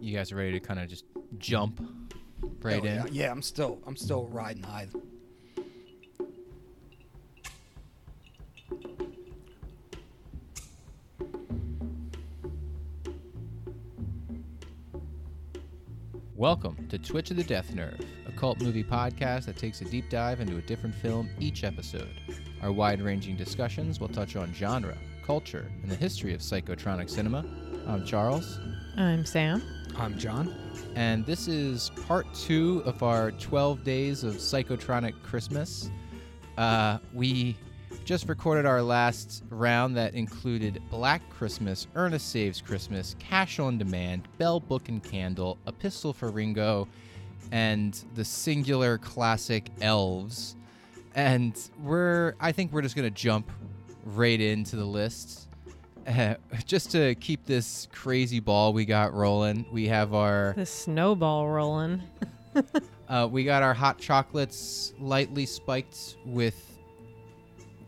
You guys are ready to kind of just jump right in. yeah. yeah, I'm still I'm still riding high. Welcome to Twitch of the Death Nerve, a cult movie podcast that takes a deep dive into a different film each episode. Our wide ranging discussions will touch on genre, culture, and the history of psychotronic cinema. I'm Charles, I'm Sam. I'm John. and this is part two of our 12 days of psychotronic Christmas. Uh, we just recorded our last round that included Black Christmas, Ernest Saves Christmas, Cash on Demand, Bell Book and Candle, A Pistol for Ringo, and the singular classic Elves. And we're, I think we're just going to jump right into the list. Uh, just to keep this crazy ball we got rolling, we have our The snowball rolling. uh, we got our hot chocolates lightly spiked with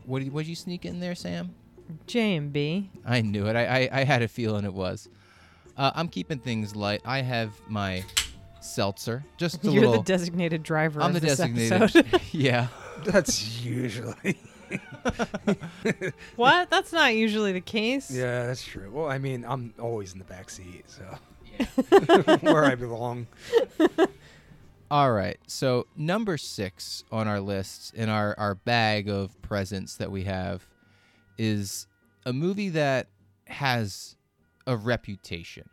what did what did you sneak in there, Sam? J and B. I knew it. I I, I had a feeling it was. Uh, I'm keeping things light. I have my seltzer, just a You're little. the designated driver I'm of the this designated. yeah. That's usually. what? That's not usually the case. yeah, that's true. Well, I mean, I'm always in the back seat, so where I belong. All right. So number six on our list in our our bag of presents that we have is a movie that has a reputation.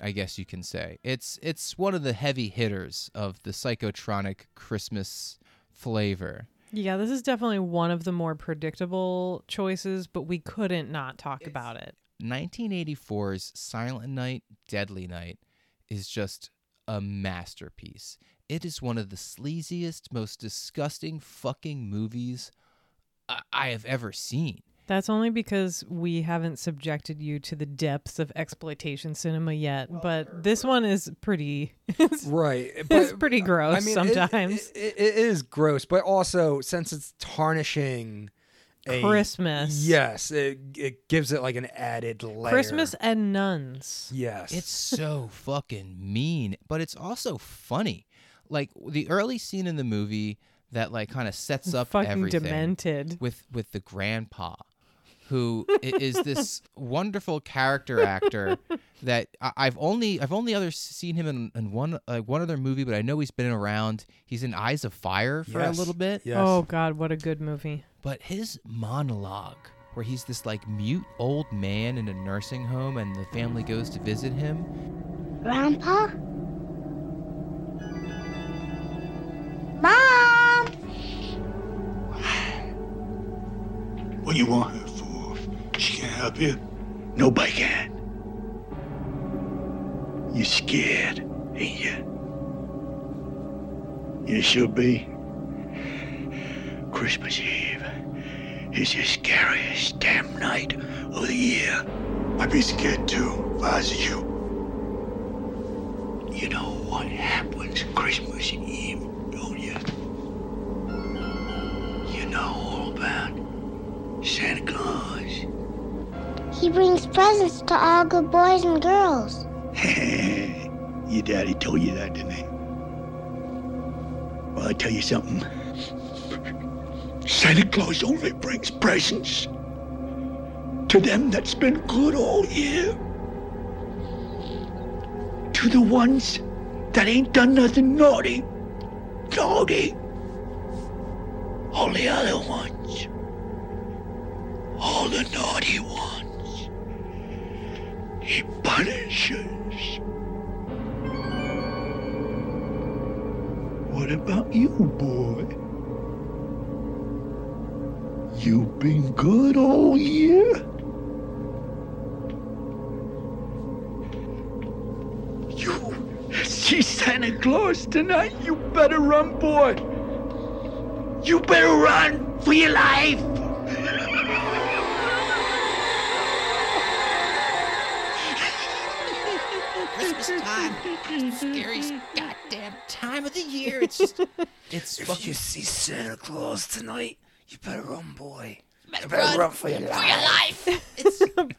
I guess you can say it's it's one of the heavy hitters of the psychotronic Christmas flavor. Yeah, this is definitely one of the more predictable choices, but we couldn't not talk about it. 1984's Silent Night, Deadly Night is just a masterpiece. It is one of the sleaziest, most disgusting fucking movies I, I have ever seen. That's only because we haven't subjected you to the depths of exploitation cinema yet, but this one is pretty it's, Right. it's pretty gross I mean, sometimes. It, it, it is gross, but also since it's tarnishing a Christmas. Yes, it, it gives it like an added layer. Christmas and nuns. Yes. It's so fucking mean, but it's also funny. Like the early scene in the movie that like kind of sets up Fucking everything demented. with with the grandpa who i- is this wonderful character actor that I- I've only I've only other seen him in, in one uh, one other movie, but I know he's been around. He's in Eyes of Fire for Yes. a little bit. Yes. Oh god, what a good movie. But his monologue, where he's this like mute old man in a nursing home, and the family goes to visit him. Grandpa? Mom! What do you want her for? She can't help you. Nobody can. You scared, ain't you? You should be. Christmas Eve is the scariest damn night of the year. I'd be scared too if I was you. You know what happens Christmas Eve, don't you? You know all about Santa Claus. He brings presents to all good boys and girls. Your daddy told you that, didn't he? Well, I tell you something. Santa Claus only brings presents to them that's been good all year. To the ones that ain't done nothing naughty. Naughty. All the other ones. All the naughty ones. He punishes. What about you, boy? You've been good all year? You see Santa Claus tonight? You better run, boy. You better run for your life. Christmas time, scariest goddamn time of the year. It's just, it's If fucking you see Santa Claus tonight, you better run, boy. You Better run, for your life.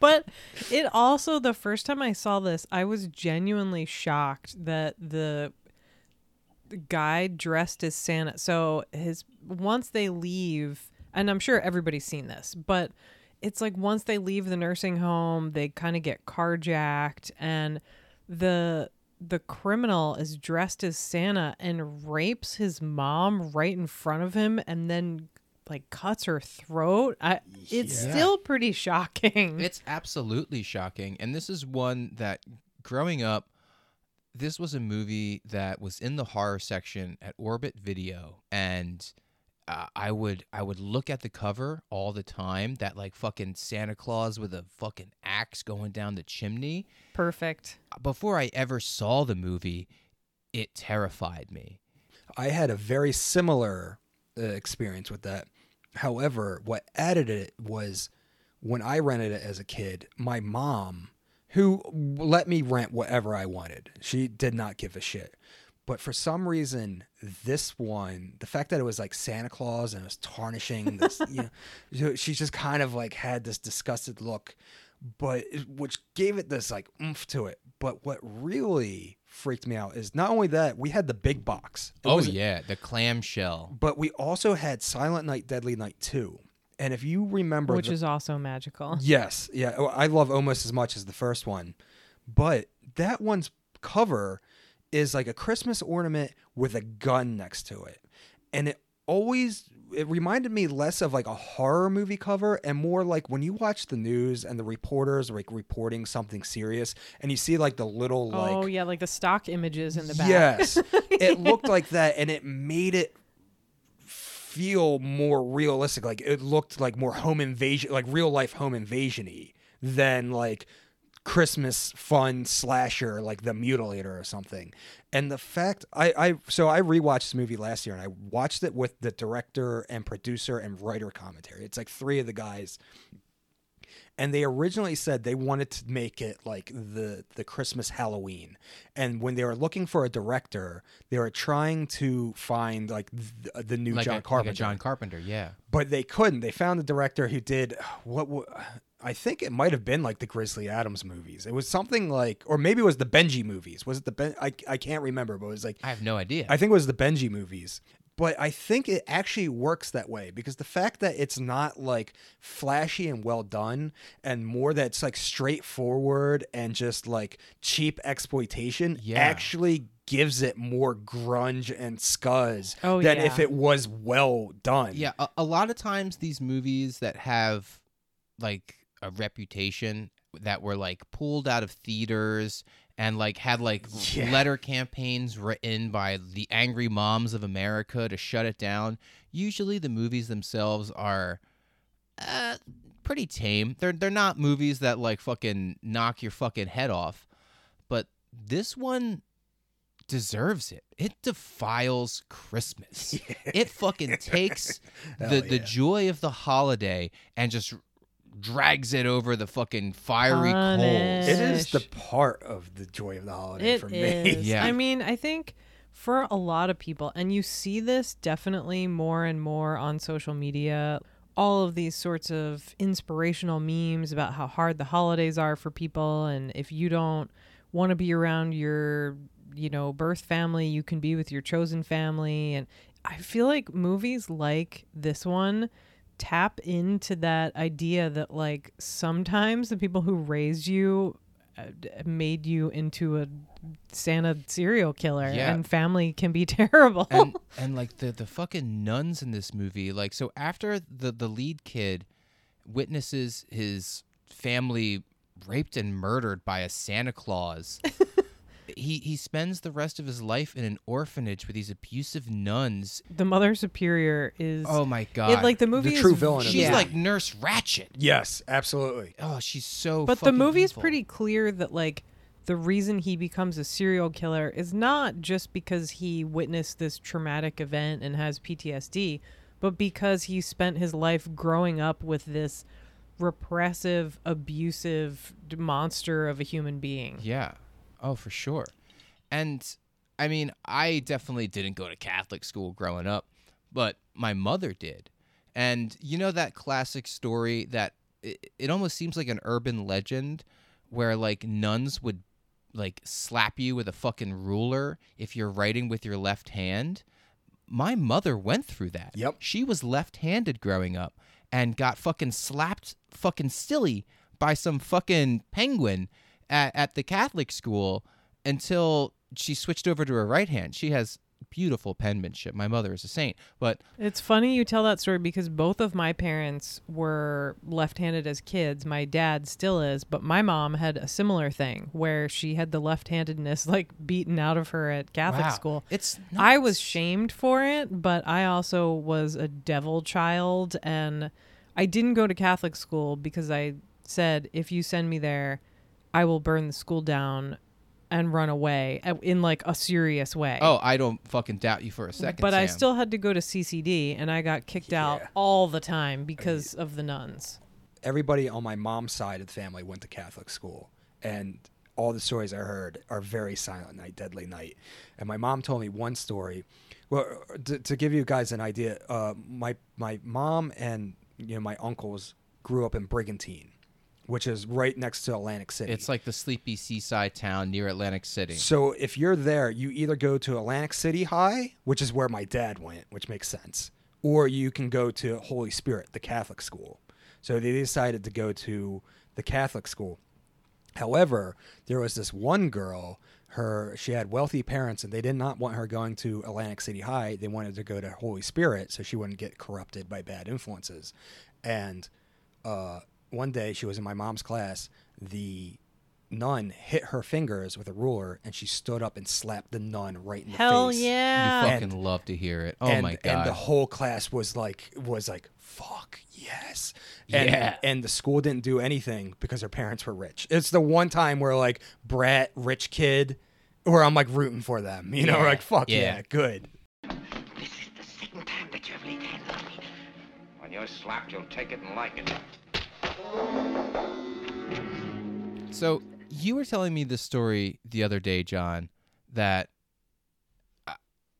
but it also the first time I saw this, I was genuinely shocked that the guy dressed as Santa. So his once they leave, and I'm sure everybody's seen this, but it's like once they leave the nursing home, they kind of get carjacked, and the the criminal is dressed as Santa and rapes his mom right in front of him, and then like cuts her throat. I, it's Yeah. still pretty shocking. It's absolutely shocking. And this is one that growing up, this was a movie that was in the horror section at Orbit Video. And uh, I would I would look at the cover all the time, that like fucking Santa Claus with a fucking axe going down the chimney. Perfect. Before I ever saw the movie, it terrified me. I had a very similar uh, experience with that. However, what added it was when I rented it as a kid, my mom, who let me rent whatever I wanted, she did not give a shit. But for some reason, this one, the fact that it was like Santa Claus and it was tarnishing, this, you know, she just kind of like had this disgusted look, but which gave it this like oomph to it. But what really freaked me out is not only that we had the big box. It oh yeah, the clamshell. but we also had Silent Night, Deadly Night 2. And if you remember, Which the- is also magical. yes, yeah, oh, I love almost as much as the first one, but that one's cover is like a Christmas ornament with a gun next to it, and it always it reminded me less of like a horror movie cover and more like when you watch the news and the reporters like reporting something serious and you see like the little oh, like oh yeah, like the stock images in the back. Yes. it looked like that and it made it feel more realistic. Like it looked like more home invasion like real life home invasion y than like Christmas fun slasher like the mutilator or something. And the fact I, I so I rewatched this movie last year and I watched it with the director and producer and writer commentary. It's like three of the guys and they originally said they wanted to make it like the the Christmas Halloween. And when they were looking for a director, they were trying to find like the, the new Like John a, like Carpenter. John Carpenter, yeah. but they couldn't. They found the director who did what I think it might have been like the Grizzly Adams movies. It was something like, or maybe it was the Benji movies. Was it the Ben? I I can't remember, but it was like I have no idea. I think it was the Benji movies. But I think it actually works that way because the fact that it's not like flashy and well done and more that it's like straightforward and just like cheap exploitation Yeah. actually gives it more grunge and scuzz Oh, than yeah. if it was well done. Yeah, a, a lot of times these movies that have like a reputation that were like pulled out of theaters and like had like Yeah. letter campaigns written by the angry moms of America to shut it down. Usually the movies themselves are uh, pretty tame. They're they're not movies that like fucking knock your fucking head off. But this one deserves it. It defiles Christmas. It fucking takes the Hell the joy of the holiday and just drags it over the fucking fiery coals. It is the part of the joy of the holiday It for is. me. Yeah. I mean, I think for a lot of people, and you see this definitely more and more on social media, all of these sorts of inspirational memes about how hard the holidays are for people. And if you don't want to be around your, you know, birth family, you can be with your chosen family. And I feel like movies like this one tap into that idea that like sometimes the people who raised you uh, made you into a Santa serial killer Yeah. and family can be terrible. and and like the the fucking nuns in this movie like so after the the lead kid witnesses his family raped and murdered by a santa claus he he spends the rest of his life in an orphanage with these abusive nuns the mother superior is oh my god it, like the movie true is, villain of she's yeah. like nurse Ratched Yes, absolutely. oh she's so but the fucking movie is evil. pretty clear that like the reason he becomes a serial killer is not just because he witnessed this traumatic event and has PTSD, but because he spent his life growing up with this repressive, abusive d- monster of a human being. Yeah. Oh, for sure. And I mean, I definitely didn't go to Catholic school growing up, but my mother did. And you know that classic story that it, it almost seems like an urban legend where like nuns would like slap you with a fucking ruler if you're writing with your left hand. My mother went through that. Yep. She was left-handed growing up and got fucking slapped fucking silly by some fucking penguin at, at the Catholic school until she switched over to her right hand. She has beautiful penmanship. My mother is a saint. But It's funny you tell that story because both of my parents were left-handed as kids. My dad still is, but my mom had a similar thing where she had the left-handedness like beaten out of her at Catholic wow, school. It's I was shamed for it, but I also was a devil child and I didn't go to Catholic school because I said if you send me there, I will burn the school down and run away uh, in like a serious way. Oh, I don't fucking doubt you for a second. but I still had to go to CCD and I got kicked out all the time because of the nuns. Everybody on my mom's side of the family went to Catholic school, and all the stories I heard are very Silent Night, Deadly Night. And my mom told me one story. Well, to, to give you guys an idea, uh, my my mom and you know my uncles grew up in Brigantine, which is right next to Atlantic City. It's like the sleepy seaside town near Atlantic City. So if you're there, you either go to Atlantic City High, which is where my dad went, which makes sense, or you can go to Holy Spirit, the Catholic school. So they decided to go to the Catholic school. However, there was this one girl, her she had wealthy parents and they did not want her going to Atlantic City High. They wanted to go to Holy Spirit so she wouldn't get corrupted by bad influences. And uh, one day she was in my mom's class. The nun hit her fingers with a ruler, and she stood up and slapped the nun right in the Hell face. you yeah. You fucking love to hear it. Oh and, my god. And the whole class was like, was like, fuck yes. And, Yeah. And the school didn't do anything because her parents were rich. It's the one time where like brat rich kid, where I'm like rooting for them. You know, Yeah. like fuck Yeah. yeah, good. This is the second time that you've laid hands on me. When you're slapped, you'll take it and like it. So you were telling me this story the other day, John, that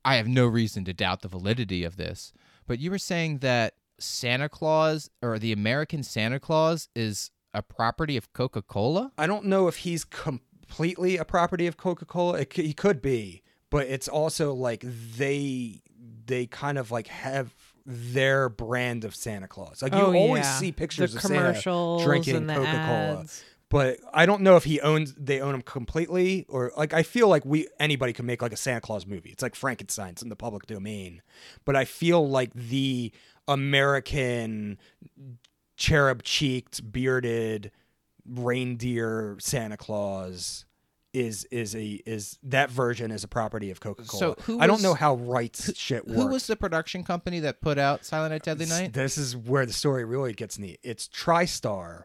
I- have no reason to doubt the validity of this, but you were saying that Santa Claus or the American Santa Claus is a property of Coca-Cola? I don't know if he's completely a property of Coca Cola. He could be, but it's also like they they kind of like have their brand of Santa Claus. Like you oh, always yeah. see pictures the of Santa drinking Coca Cola. But I don't know if he owns they own him completely or like I feel like we anybody can make like a Santa Claus movie. It's like Frankenstein, it's in the public domain. But I feel like the American cherub cheeked, bearded reindeer Santa Claus is is a is that version is a property of Coca Cola. So who I don't was- know how rights shit works. Who was the production company that put out Silent Night Deadly Night? This is where the story really gets neat. It's TriStar,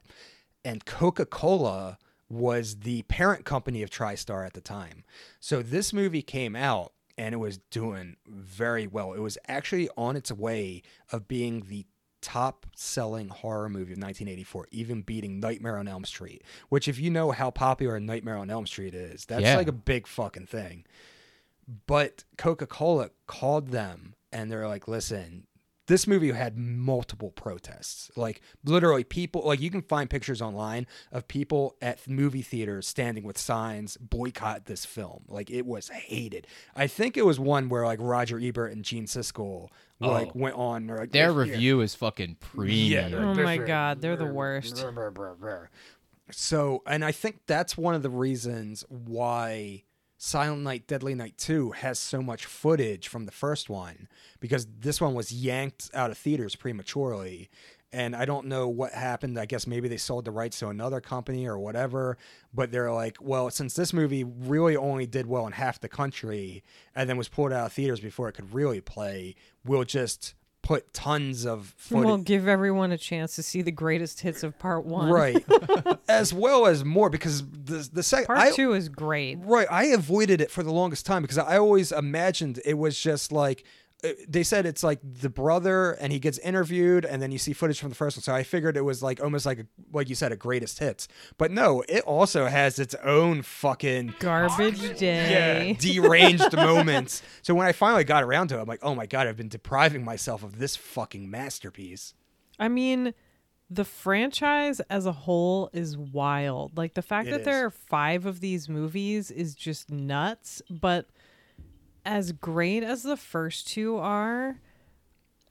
and Coca Cola was the parent company of TriStar at the time. So this movie came out and it was doing very well. It was actually on its way of being the top selling horror movie of 1984 even beating nightmare on elm street which if you know how popular nightmare on elm street is that's Yeah. like a big fucking thing but coca-cola called them and they're like listen this movie had multiple protests like literally people like you can find pictures online of people at movie theaters standing with signs boycott this film like it was hated i think it was one where like roger ebert and gene siskel like Oh. went on or like Their "Yeah, review is fucking premium. Oh my god, they're the worst. so, and I think that's one of the reasons why Silent Night, Deadly Night 2 has so much footage from the first one because this one was yanked out of theaters prematurely. And I don't know what happened. I guess maybe they sold the rights to another company or whatever. But they're like, well, since this movie really only did well in half the country and then was pulled out of theaters before it could really play, we'll just put tons of footage. We'll give everyone a chance to see the greatest hits of part one. Right. as well as more because the the second Part I, two is great. Right, I avoided it for the longest time because I always imagined it was just like Uh, they said it's like the brother and he gets interviewed and then you see footage from the first one so i figured it was like almost like a, like you said a greatest hits but no it also has its own fucking Garbage day. deranged moments so when i finally got around to it i'm like oh my god i've been depriving myself of this fucking masterpiece I mean, the franchise as a whole is wild. Like the fact It that is. there are five of these movies is just nuts. But as great as the first two are,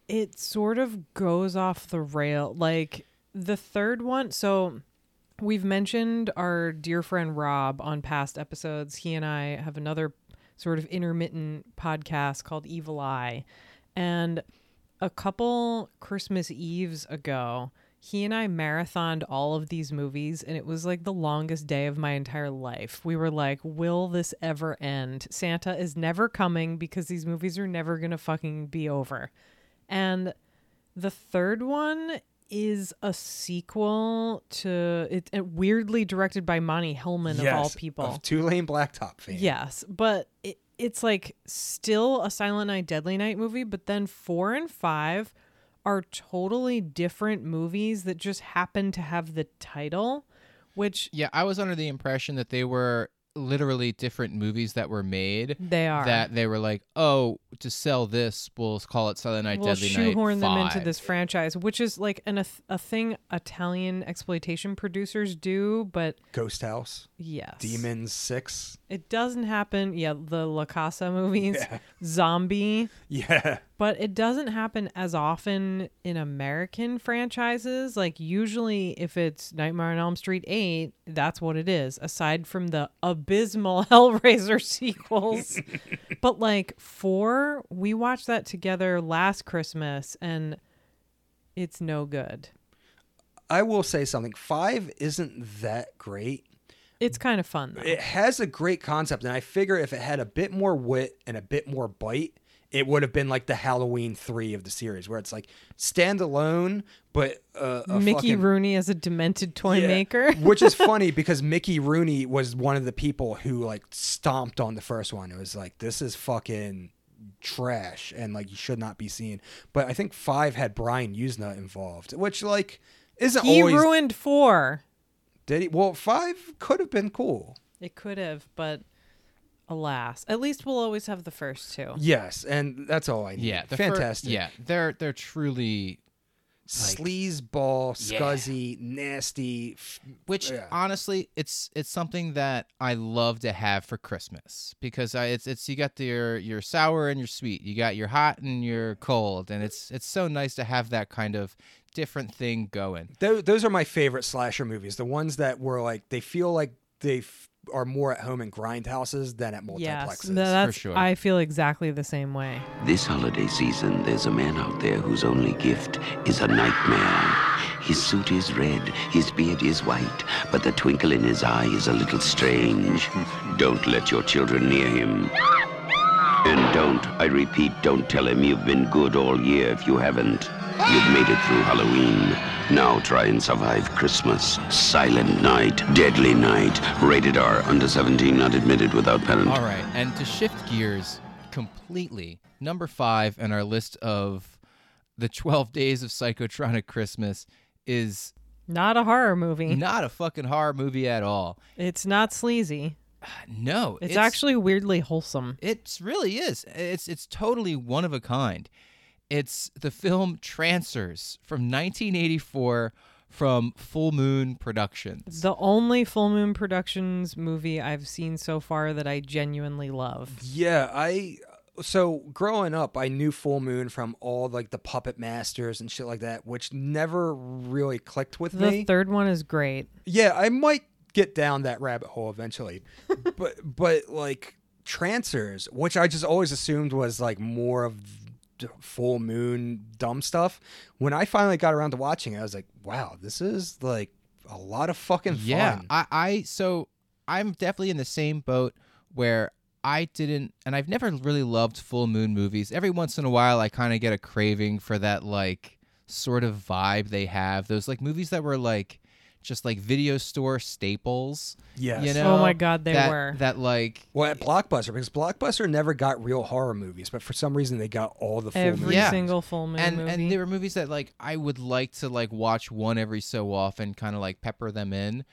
it sort of goes off the rail. Like the third one, so we've mentioned our dear friend Rob on past episodes. He and I have another sort of intermittent podcast called Evil Eye. And a couple Christmas Eves ago, he and I marathoned all of these movies, and it was like the longest day of my entire life. We were like, will this ever end? Santa is never coming because these movies are never going to fucking be over. And the third one is a sequel to it, it weirdly directed by Monte Hellman of all people. of Two-Lane Blacktop fame. Yes, but it, it's like still a Silent Night, Deadly Night movie, but then four and five are totally different movies that just happen to have the title, which Yeah, I was under the impression that they were literally different movies that were made. they are. That they were like, oh, to sell this, we'll call it Silent Night, we'll Deadly shoehorn Night. them into this franchise, which is like an, a, a thing Italian exploitation producers do, but Ghost House, yes. Demons Six. It doesn't happen. Yeah, the La Casa movies, Zombie. Yeah, but it doesn't happen as often in American franchises. Like usually if it's Nightmare on Elm Street 8, that's what it is, aside from the abysmal Hellraiser sequels. but like 4, we watched that together last Christmas and it's no good. I will say something. Five isn't that great. It's kind of fun though. It has a great concept, and I figure if it had a bit more wit and a bit more bite, it would have been like the Halloween three of the series, where it's like standalone, but uh, a Mickey fucking- Rooney as a demented toy Yeah. maker. which is funny because Mickey Rooney was one of the people who like stomped on the first one. It was like this is fucking trash and like you should not be seen. But I think five had Brian Yuzna involved, which like isn't he always ruined 4. did he? Well, five could have been cool. It could have, but alas, at least we'll always have the first two. Yes, and that's all I need. Yeah, the fir- fantastic. yeah, they're they're truly sleazeball, Yeah. scuzzy, nasty. f- which Yeah. honestly it's it's something that I love to have for Christmas because I, it's it's you got your your sour and your sweet you got your hot and your cold and it's it's so nice to have that kind of different thing going Those, those are my favorite slasher movies. The ones that were like they feel like they f- are more at home in grindhouses than at multiplexes. th- that's. sure. I feel exactly the same way. This holiday season, there's a man out there whose only gift is a nightmare. His suit is red, his beard is white, but the twinkle in his eye is a little strange. Don't let your children near him. And don't, I repeat, don't tell him you've been good all year if you haven't. You've made it through Halloween. Now try and survive Christmas. Silent Night, Deadly Night, rated R, under 17, not admitted without parent. all right and to shift gears completely number 5 on our list of the 12 days of psychotronic Christmas is Not a horror movie. not a fucking horror movie at all It's not sleazy. no It's, actually weirdly wholesome. It really is. It's it's totally one of a kind. It's the film Trancers from 1984 from Full Moon Productions. The only Full Moon Productions movie I've seen so far that I genuinely love. Yeah, I so growing up, I knew Full Moon from all like the Puppet Masters and shit like that, which never really clicked with me. The third one is great. yeah, I might get down that rabbit hole eventually, but but like Trancers, which I just always assumed was like more of d- Full Moon dumb stuff. When I finally got around to watching it, I was like, wow, this is like a lot of fucking fun. yeah, I, I so I'm definitely in the same boat where I didn't, and I've never really loved full moon movies. Every once in a while, I kind of get a craving for that like sort of vibe they have. Those like movies that were like just like video store staples. Yes. You know, Oh my God, they that, were. That like Well, at Blockbuster, because Blockbuster never got real horror movies, but for some reason they got all the full Every movies. Yeah. single full moon and movie. and there were movies that like I would like to like watch one every so often, kind of like pepper them in.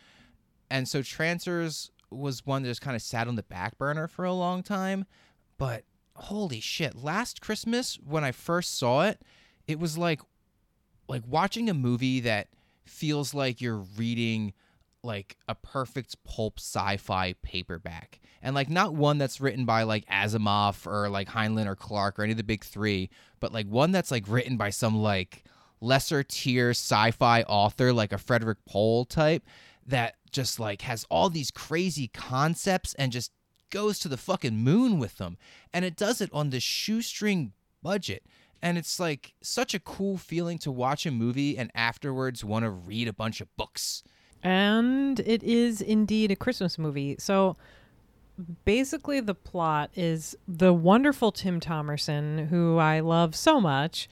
And so Trancers was one that just kind of sat on the back burner for a long time, but holy shit, last Christmas when I first saw it, it was like like watching a movie that feels like you're reading like a perfect pulp sci-fi paperback. And like not one that's written by like asimov or like heinlein or Clarke or any of the big three but like one that's like written by some like lesser tier sci-fi author like a Frederik pohl type that just like has all these crazy concepts and just goes to the fucking moon with them. And it does it on this shoestring budget and it's like such a cool feeling to watch a movie and afterwards want to read a bunch of books And it is indeed a Christmas movie. So basically, the plot is the wonderful Tim Thomerson, who I love so much,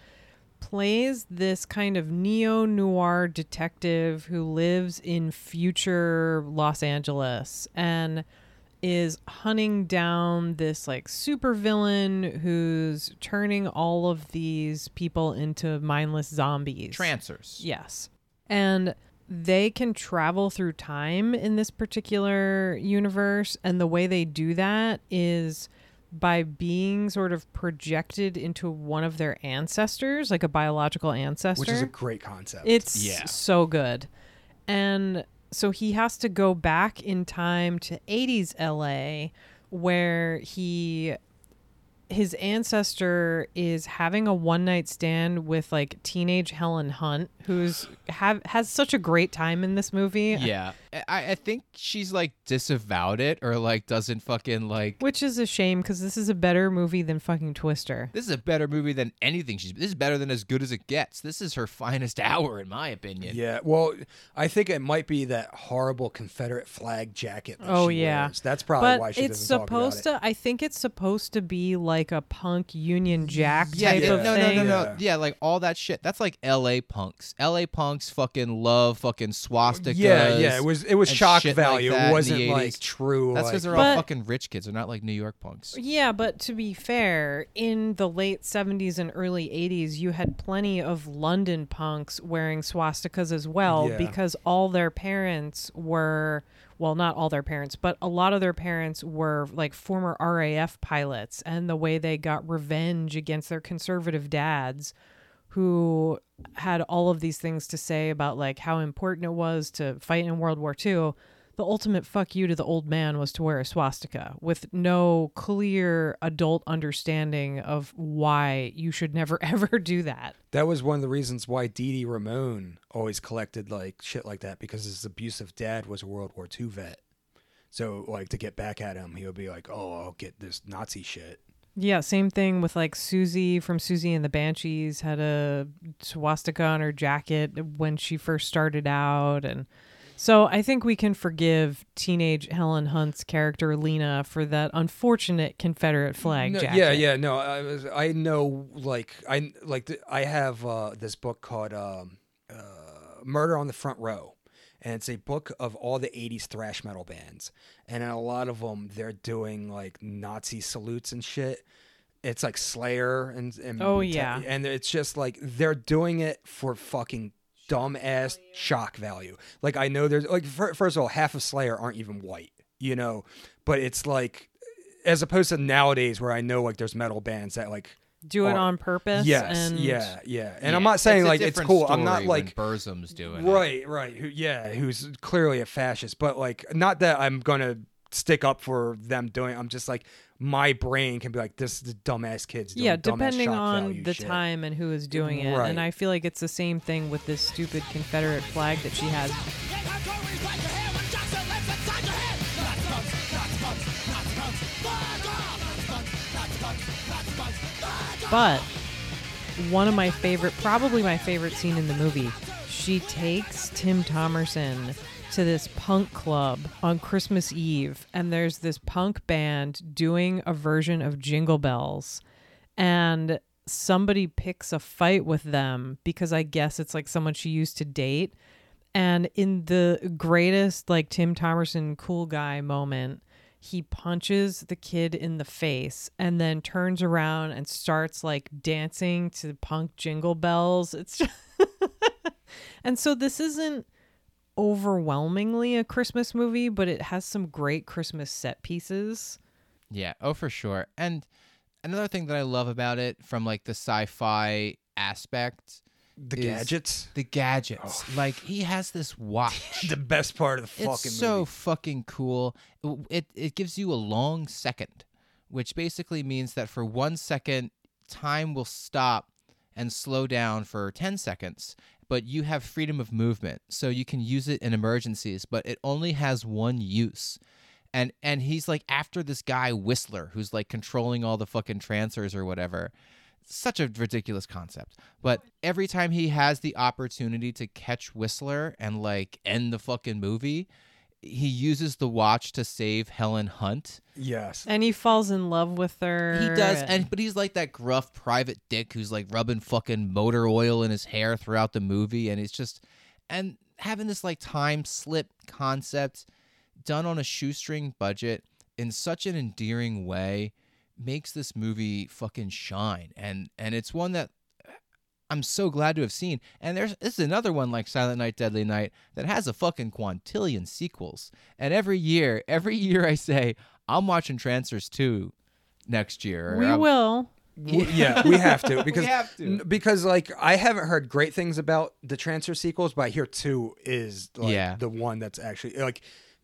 plays this kind of neo noir detective who lives in future Los Angeles and is hunting down this like supervillain who's turning all of these people into mindless zombies. trancers Yes. And they can travel through time in this particular universe. And the way they do that is by being sort of projected into one of their ancestors, like a biological ancestor. which is a great concept. It's Yeah. so good. And so he has to go back in time to 80s LA where he his ancestor is having a one night stand with like teenage Helen Hunt who's have has such a great time in this movie. yeah I, I think she's like disavowed it or like doesn't fucking like Which is a shame because this is a better movie than fucking Twister. this is a better movie than anything she's this is better than as good as it gets this is her finest hour in my opinion yeah, well, I think it might be that horrible Confederate flag jacket. That Oh she yeah, wears. that's probably but why she it's doesn't talk about supposed it. to. I think it's supposed to be like a punk Union Jack yeah, type yeah, of no, thing. no, no, no. Yeah. Yeah, like all that shit. That's like L.A. punks. L.A. punks fucking love fucking swastikas. Yeah, yeah, it was it was and shock shit like value. it wasn't like true. That's like, because they're all But- fucking rich kids. They're not like New York punks. Yeah, but to be fair, in the late 70s and early 80s, you had plenty of London punks wearing swastikas as well Yeah. because all their parents were, well, not all their parents, but a lot of their parents were like former RAF pilots, and the way they got revenge against their conservative dads who had all of these things to say about like how important it was to fight in World War II. The ultimate fuck you to the old man was to wear a swastika with no clear adult understanding of why you should never ever do that. That was one of the reasons why Dee Dee Ramone always collected like shit like that because his abusive dad was a World War II vet. So like to get back at him, he would be like, "Oh, I'll get this Nazi shit." Yeah, same thing with like Siouxsie from Siouxsie and the Banshees had a swastika on her jacket when she first started out and so I think we can forgive teenage Helen Hunt's character Lena for that unfortunate Confederate flag No, jacket. yeah, yeah, no, I, was- I know like I like th- I have uh, this book called um, uh, Murder on the Front Row, and it's a book of all the '80s thrash metal bands, and in a lot of them they're doing like Nazi salutes and shit. It's like Slayer and, and Oh, yeah. and it's just like they're doing it for fucking dumb ass shock value. Like I know there's like fir- first of all, half of Slayer aren't even white, you know, but it's like as opposed to nowadays where I know like there's metal bands that like Do it are- on purpose. Yes, and yeah, yeah. And Yeah, I'm not saying a like it's cool. I'm not like Burzum's doing it. right, right. Who, yeah, who's clearly a fascist, but like not that I'm gonna stick up for them doing. I'm just like my brain can be like this is dumbass kids. Doing Yeah, depending on the shit. time and who is doing it. Right. And I feel like it's the same thing with this stupid Confederate flag that she has. But one of my favorite, probably my favorite scene in the movie, she takes Tim Thomerson to this punk club on Christmas Eve, and there's this punk band doing a version of Jingle Bells, and somebody picks a fight with them because I guess it's like someone she used to date. And in the greatest, like Tim Thomerson cool guy moment, he punches the kid in the face and then turns around and starts like dancing to punk jingle bells. It's just and so this isn't overwhelmingly a Christmas movie, but it has some great Christmas set pieces. Yeah, oh for sure. And another thing that I love about it from like the sci-fi aspect, The gadgets. the gadgets. Oh. Like he has this watch. The best part of the fucking movie. it's so movie. fucking cool. It it gives you a long second, which basically means that for 1 second time will stop and slow down for 10 seconds, but you have freedom of movement. So you can use it in emergencies, but it only has one use. And and he's like after this guy Whistler who's like controlling all the fucking trancers or whatever. Such a ridiculous concept. But every time he has the opportunity to catch Whistler and like end the fucking movie, he uses the watch to save Helen Hunt. Yes. And he falls in love with her. He does, and but he's like that gruff private dick who's like rubbing fucking motor oil in his hair throughout the movie, and it's just and having this like time slip concept done on a shoestring budget in such an endearing way makes this movie fucking shine, and and it's one that I'm so glad to have seen. And there's this is another one like Silent Night, Deadly Night that has a fucking quintillion sequels. And every year, every year I say I'm watching Trancers 2 next year. we I'm- will. W- yeah, we have to because have to. because like I haven't heard great things about the Trancers sequels, but I hear two is like Yeah. the one that's actually like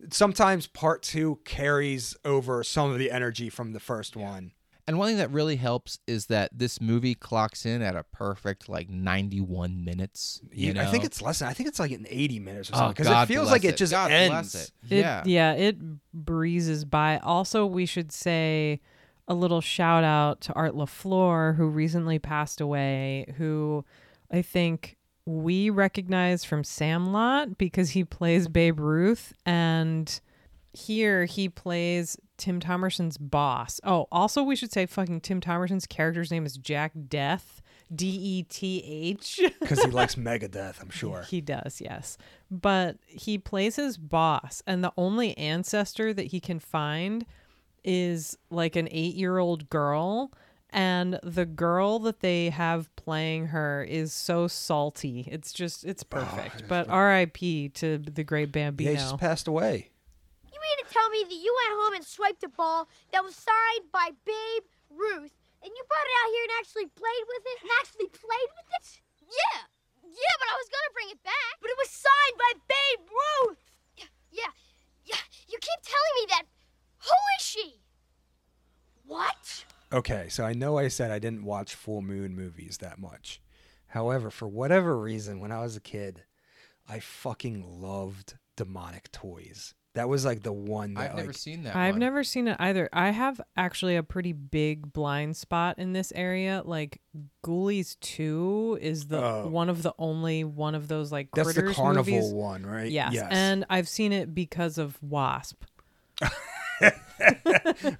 sometimes part two carries over some of the energy from the first one. And one thing that really helps is that this movie clocks in at a perfect like 91 minutes. You know? I think it's less than I think it's like in eighty minutes or Oh, something because God it feels bless like it just God bless ends. it. It, Yeah. yeah, it breezes by. Also, we should say a little shout out to Art LaFleur, who recently passed away, who I think we recognize from Sandlot because he plays Babe Ruth. And here he plays Tim Thomerson's boss. Oh, also, we should say fucking Tim Thomerson's character's name is Jack Death. D E T H. because he likes Megadeth. I'm sure. He does, yes. But he plays his boss, and the only ancestor that he can find is like an eight year old girl. And the girl that they have playing her is so salty. It's just, it's oh, perfect. but R.I.P. to the great Yeah, Bambino. he just passed away. You mean to tell me that you went home and swiped a ball that was signed by Babe Ruth, and you brought it out here and actually played with it? And actually played with it? Yeah. Yeah, but I was gonna bring it back. But it was signed by Babe Ruth. Yeah, yeah, yeah. You keep telling me that. Who is she? What? Okay, so I know I said I didn't watch full moon movies that much. However, for whatever reason, when I was a kid, I fucking loved demonic toys. That was like the one that I've never like, seen that. I've one. never seen it either. I have actually a pretty big blind spot in this area. Like Ghoulies 2 is the Oh. one of the only one of those like that's the critters carnival movies. one, right? Yes. And I've seen it because of Wasp.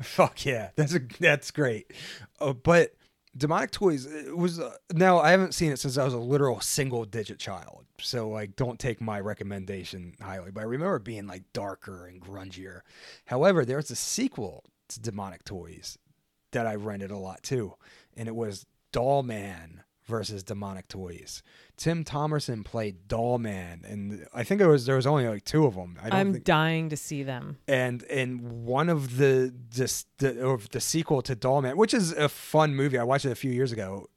Fuck yeah, that's a, that's great. Uh, but demonic toys was uh, now I haven't seen it since I was a literal single digit child, so like don't take my recommendation highly. But I remember being like darker and grungier. However, there's a sequel to demonic toys that I rented a lot too, and it was Doll Man versus demonic toys. Tim Thomerson played Doll Man, and I think it was there was only like two of them. I don't I'm think dying to see them. and and one of the just the or the sequel to Dollman, which is a fun movie. I watched it a few years ago.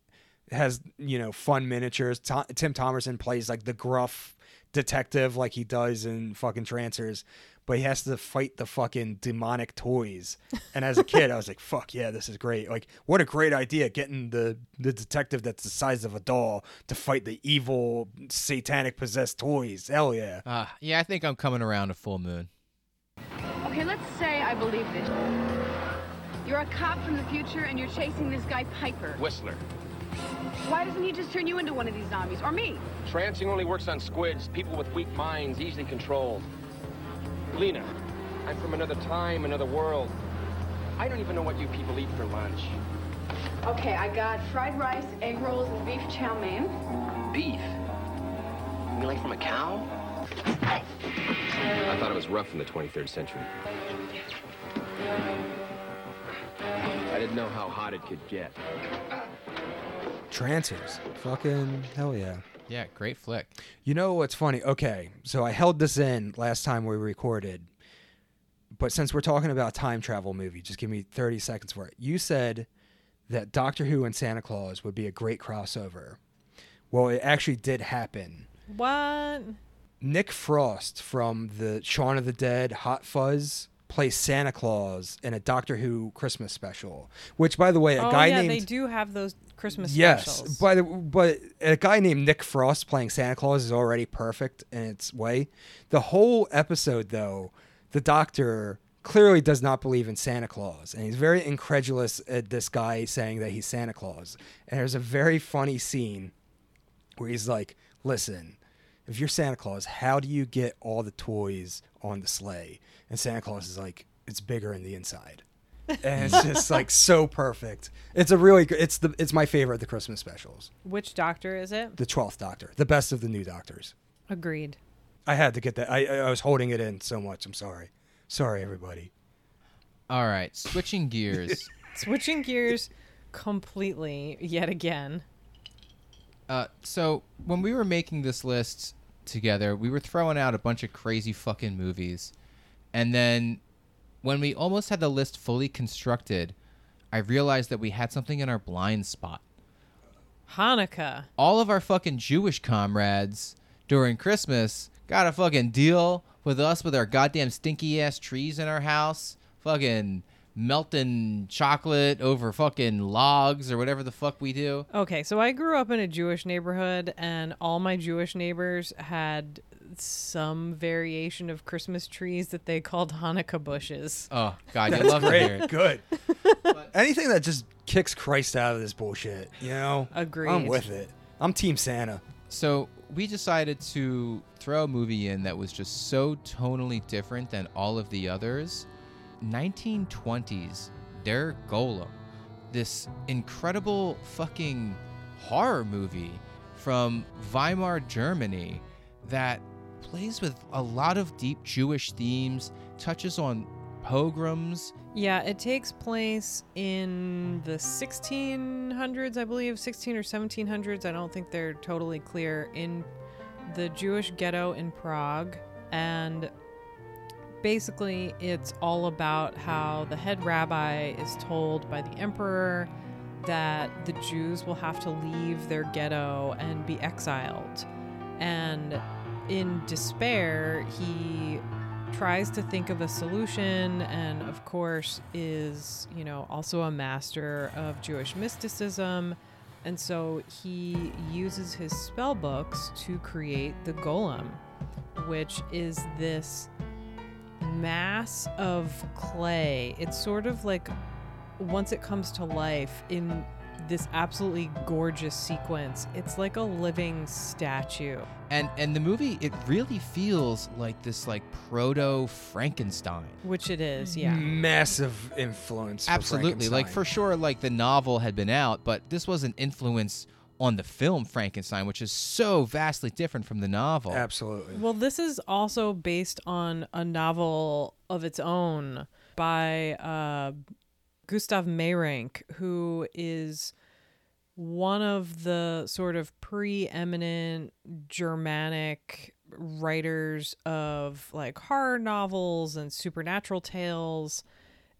It has you know fun miniatures. To- Tim Thomerson plays like the gruff detective, like he does in fucking Trancers, but he has to fight the fucking demonic toys. And as a kid, I was like, "Fuck yeah, this is great! Like, what a great idea! Getting the the detective that's the size of a doll to fight the evil satanic possessed toys. Hell yeah!" Uh, yeah, I think I'm coming around to Full Moon. Okay, let's say I believe this. You're a cop from the future and you're chasing this guy Piper. Whistler. Why doesn't he just turn you into one of these zombies? Or me? Trancing only works on squids, people with weak minds, easily controlled. Lena, I'm from another time, another world. I don't even know what you people eat for lunch. Okay, I got fried rice, egg rolls, and beef chow mein. Beef? You mean like from a cow? I thought it was rough in the 23rd century. I didn't know how hot it could get. Trancers. Fucking hell yeah. Yeah, great flick. You know what's funny? Okay, so I held this in last time we recorded, but since we're talking about time travel movie, just give me 30 seconds for it. You said that Doctor Who and Santa Claus would be a great crossover. Well, it actually did happen. What? Nick Frost from the Shaun of the Dead, Hot Fuzz, plays Santa Claus in a Doctor Who Christmas special. Which, by the way, a oh guy yeah, named they do have those Christmas yes, specials. by the but a guy named Nick Frost playing Santa Claus is already perfect in its way. The whole episode, though, the Doctor clearly does not believe in Santa Claus, and he's very incredulous at this guy saying that he's Santa Claus. And there's a very funny scene where he's like, "Listen." If you're Santa Claus, how do you get all the toys on the sleigh? And Santa Claus is like, it's bigger in the inside. and it's just like so perfect. It's a really good. It's the it's my favorite of the Christmas specials. Which doctor is it? The Twelfth Doctor, the best of the new Doctors. Agreed. I had to get that. I I was holding it in so much. I'm sorry. Sorry, everybody. All right, switching gears. Switching gears completely yet again. Uh, so when we were making this list together, we were throwing out a bunch of crazy fucking movies, and then when we almost had the list fully constructed, I realized that we had something in our blind spot. Hanukkah. All of our fucking Jewish comrades during Christmas got a fucking deal with us with our goddamn stinky ass trees in our house, fucking melting chocolate over fucking logs or whatever the fuck we do. Okay, so I grew up in a Jewish neighborhood, and all my Jewish neighbors had some variation of Christmas trees that they called Hanukkah bushes. Oh God, you love to hear it. Good. Anything that just kicks Christ out of this bullshit, you know. Agreed. I'm with it. I'm Team Santa. So we decided to throw a movie in that was just so tonally different than all of the others. 1920s, Der Golem, this incredible fucking horror movie from Weimar, Germany that plays with a lot of deep Jewish themes, touches on pogroms. Yeah, it takes place in the 1600s, I believe, 16 or 1700s. I don't think they're totally clear in the Jewish ghetto in Prague. And basically, it's all about how the head rabbi is told by the emperor that the Jews will have to leave their ghetto and be exiled. And in despair, he tries to think of a solution and of course is you know also a master of jewish mysticism and so he uses his spell books to create the golem which is this mass of clay it's sort of like once it comes to life in this absolutely gorgeous sequence it's like a living statue And and the movie it really feels like this like proto Frankenstein. which it is yeah Massive influence. for Absolutely. Like for sure like the novel had been out, but this was an influence on the film Frankenstein, which is so vastly different from the novel. Absolutely. Well, this is also based on a novel of its own by uh, Gustav Meyrink, who is one of the sort of preeminent Germanic writers of like horror novels and supernatural tales.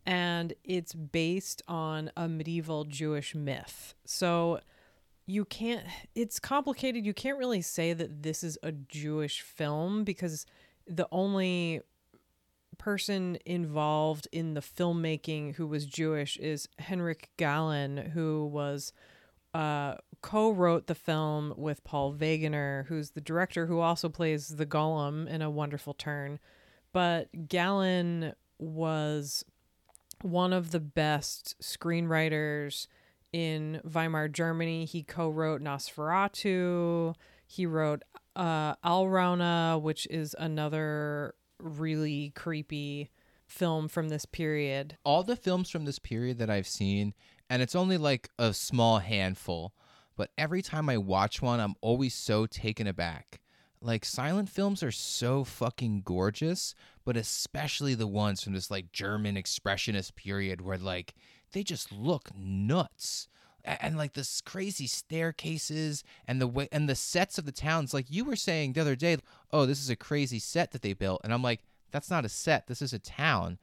And it's based on a medieval Jewish myth. So you can't it's complicated. You can't really say that this is a jewish film because the only person involved in the filmmaking who was jewish is henrik galeen who was uh, co-wrote the film with paul wegener who's the director who also plays the golem in a wonderful turn. But galeen was one of the best screenwriters in Weimar, Germany. He co-wrote Nosferatu. He wrote uh, Alraune, which is another really creepy film from this period. All the films from this period that I've seen, and it's only like a small handful, but every time I watch one, I'm always so taken aback. like silent films are so fucking gorgeous, but especially the ones from this like German expressionist period where like they just look nuts. And like this crazy staircases and the way and the sets of the towns, like you were saying the other day, oh, this is a crazy set that they built, and I'm like, that's not a set, this is a town,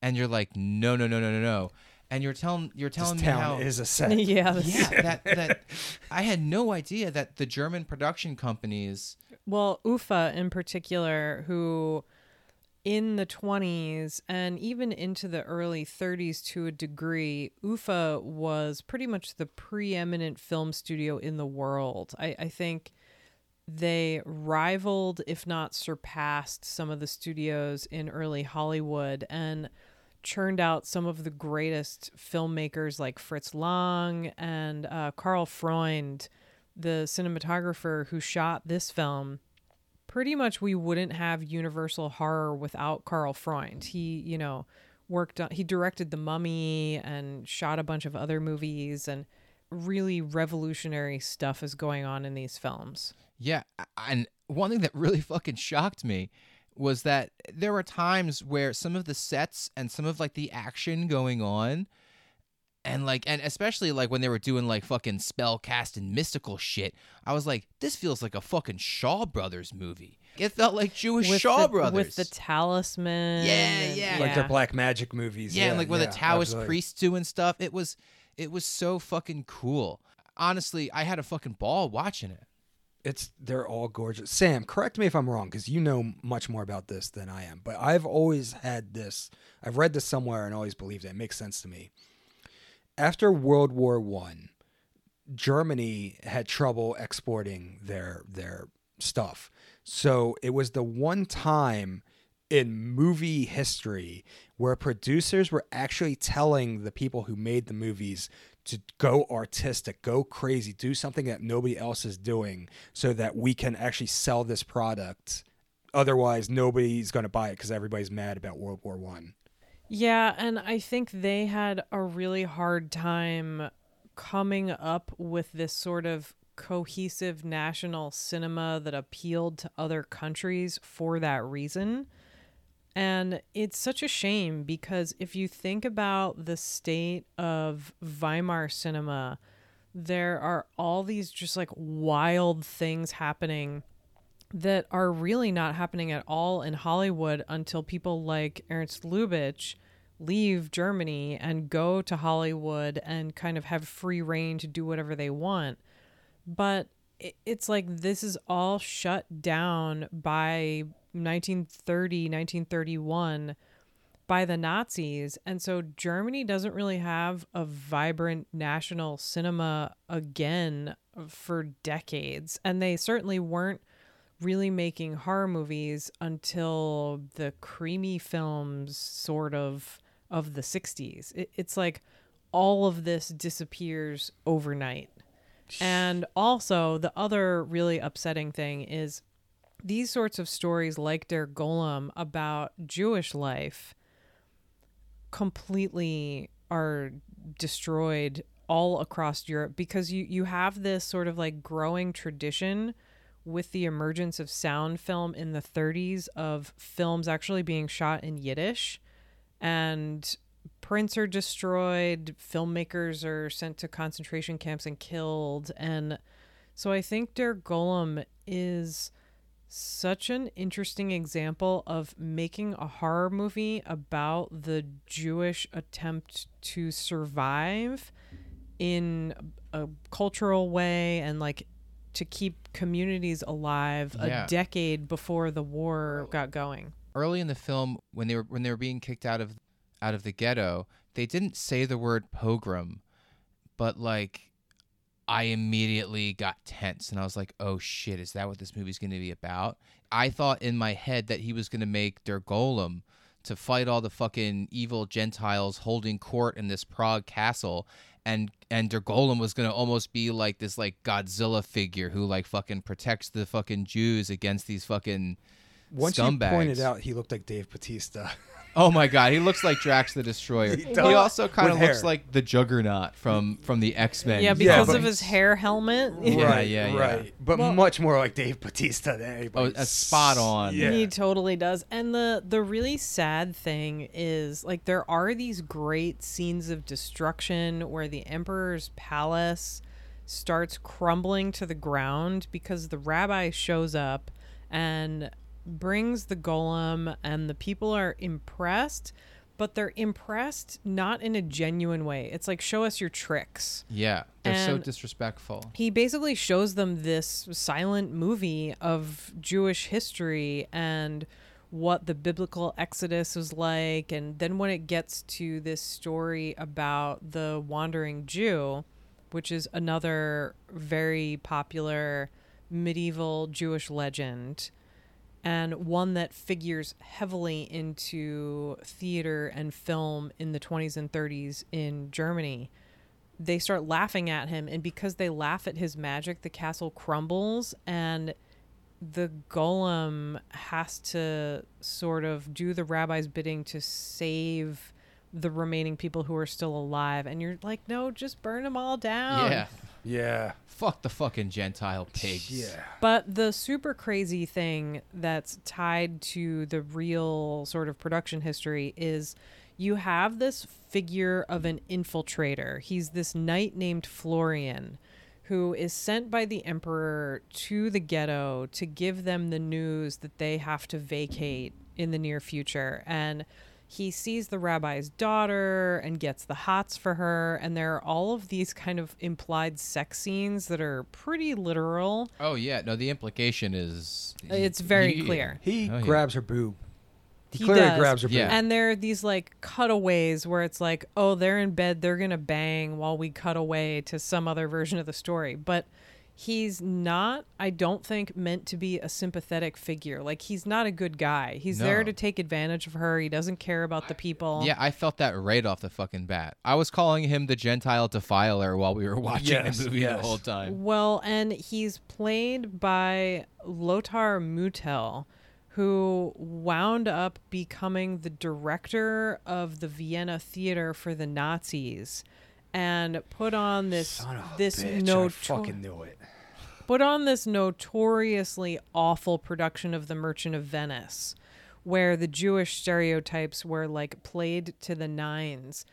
and you're like, no, no, no, no, no, no, and you're telling you're telling This me town how is a set. yeah, that's- yeah, that that I had no idea that the German production companies. Well, Ufa in particular, who in the 20s and even into the early 30s to a degree, Ufa was pretty much the preeminent film studio in the world. I, I think they rivaled, if not surpassed, some of the studios in early Hollywood and churned out some of the greatest filmmakers like Fritz Lang and uh, Carl Freund, the cinematographer who shot this film. Pretty much, we wouldn't have Universal horror without Carl Freund. He, you know, worked on, he directed The Mummy and shot a bunch of other movies, and really revolutionary stuff is going on in these films. Yeah, and one thing that really fucking shocked me was that there were times where some of the sets and some of like the action going on and like and especially like when they were doing like fucking spell cast and mystical shit i was like this feels like a fucking shaw brothers movie it felt like jewish with shaw the, brothers with the talisman. Yeah, yeah. Like their black magic movies. yeah, Yeah, and like when yeah, the taoist absolutely. priests doing stuff it was it was so fucking cool honestly i had a fucking ball watching it It's they're all gorgeous. Sam, correct me if I'm wrong because you know much more about this than I am. But I've always had this. I've read this somewhere and always believed it. It makes sense to me. After World War One, Germany had trouble exporting their their stuff. So it was the one time in movie history where producers were actually telling the people who made the movies to go artistic, go crazy, do something that nobody else is doing so that we can actually sell this product. Otherwise, nobody's going to buy it because everybody's mad about World War One. Yeah, and I think they had a really hard time coming up with this sort of cohesive national cinema that appealed to other countries for that reason. And it's such a shame because if you think about the state of Weimar cinema, there are all these just like wild things happening that are really not happening at all in Hollywood until people like Ernst Lubitsch leave Germany and go to Hollywood and kind of have free reign to do whatever they want. But it's like this is all shut down by 1930, 1931 by the Nazis. And so Germany doesn't really have a vibrant national cinema again for decades. And they certainly weren't really making horror movies until the krimi films sort of of the 60s. It, it's like all of this disappears overnight. And also the other really upsetting thing is these sorts of stories like Der Golem about Jewish life completely are destroyed all across Europe because you you have this sort of like growing tradition with the emergence of sound film in the 30s of films actually being shot in Yiddish and prints are destroyed filmmakers are sent to concentration camps and killed and so I think Der Golem is such an interesting example of making a horror movie about the Jewish attempt to survive in a cultural way and like to keep communities alive Yeah. a decade before the war got going. Early in the film when they were when they were being kicked out of out of the ghetto they didn't say the word pogrom but like i immediately got tense and i was like oh shit is that what this movie's going to be about? I thought in my head that he was going to make their golem to fight all the fucking evil gentiles holding court in this prague castle and and their golem was going to almost be like this like godzilla figure who like fucking protects the fucking jews against these fucking Once scumbags. you pointed out he looked like Dave Batista. Oh my god, he looks like Drax the Destroyer. He, does. also kind of looks hair. like the Juggernaut from from the X Men. Yeah, because but- of his hair helmet. Yeah, right, yeah, yeah. right. But Well- much more like Dave Batista than Oh, anybody. a spot on. Yeah. He totally does. And the the really sad thing is like there are these great scenes of destruction where the emperor's palace starts crumbling to the ground because the rabbi shows up and brings the golem and the people are impressed but they're impressed not in a genuine way. It's like show us your tricks. Yeah, they're so disrespectful. He basically shows them this silent movie of Jewish history and what the biblical exodus was like. And then when it gets to this story about the wandering Jew, which is another very popular medieval Jewish legend, and one that figures heavily into theater and film in the 20s and 30s in Germany. They start laughing at him and because they laugh at his magic the castle crumbles and the golem has to sort of do the rabbi's bidding to save the remaining people who are still alive. And you're like no just burn them all down. Yeah, Yeah. fuck the fucking Gentile pigs. Yeah. but the super crazy thing that's tied to the real sort of production history is you have this figure of an infiltrator. He's this knight named Florian who is sent by the emperor to the ghetto to give them the news that they have to vacate in the near future and he sees the rabbi's daughter and gets the hots for her and there are all of these kind of implied sex scenes that are pretty literal Oh yeah, no, the implication is it's very Yeah. clear He Oh, yeah. grabs her boob. He, He clearly does. grabs her Yeah. boob. And there are these like cutaways where it's like, oh, they're in bed, they're gonna bang while we cut away to some other version of the story. But he's not, I don't think, meant to be a sympathetic figure. Like he's not a good guy. He's there to take advantage of her. He doesn't care about the people. Yeah, I felt that right off the fucking bat. I was calling him the Gentile defiler while we were watching Yes, the movie yes. the whole time. Well, and he's played by Lothar Müthel, who wound up becoming the director of the Vienna Theater for the Nazis and put on this this bitch, noto- fucking knew it. put on this notoriously awful production of The Merchant of Venice, where the Jewish stereotypes were like played to the nines.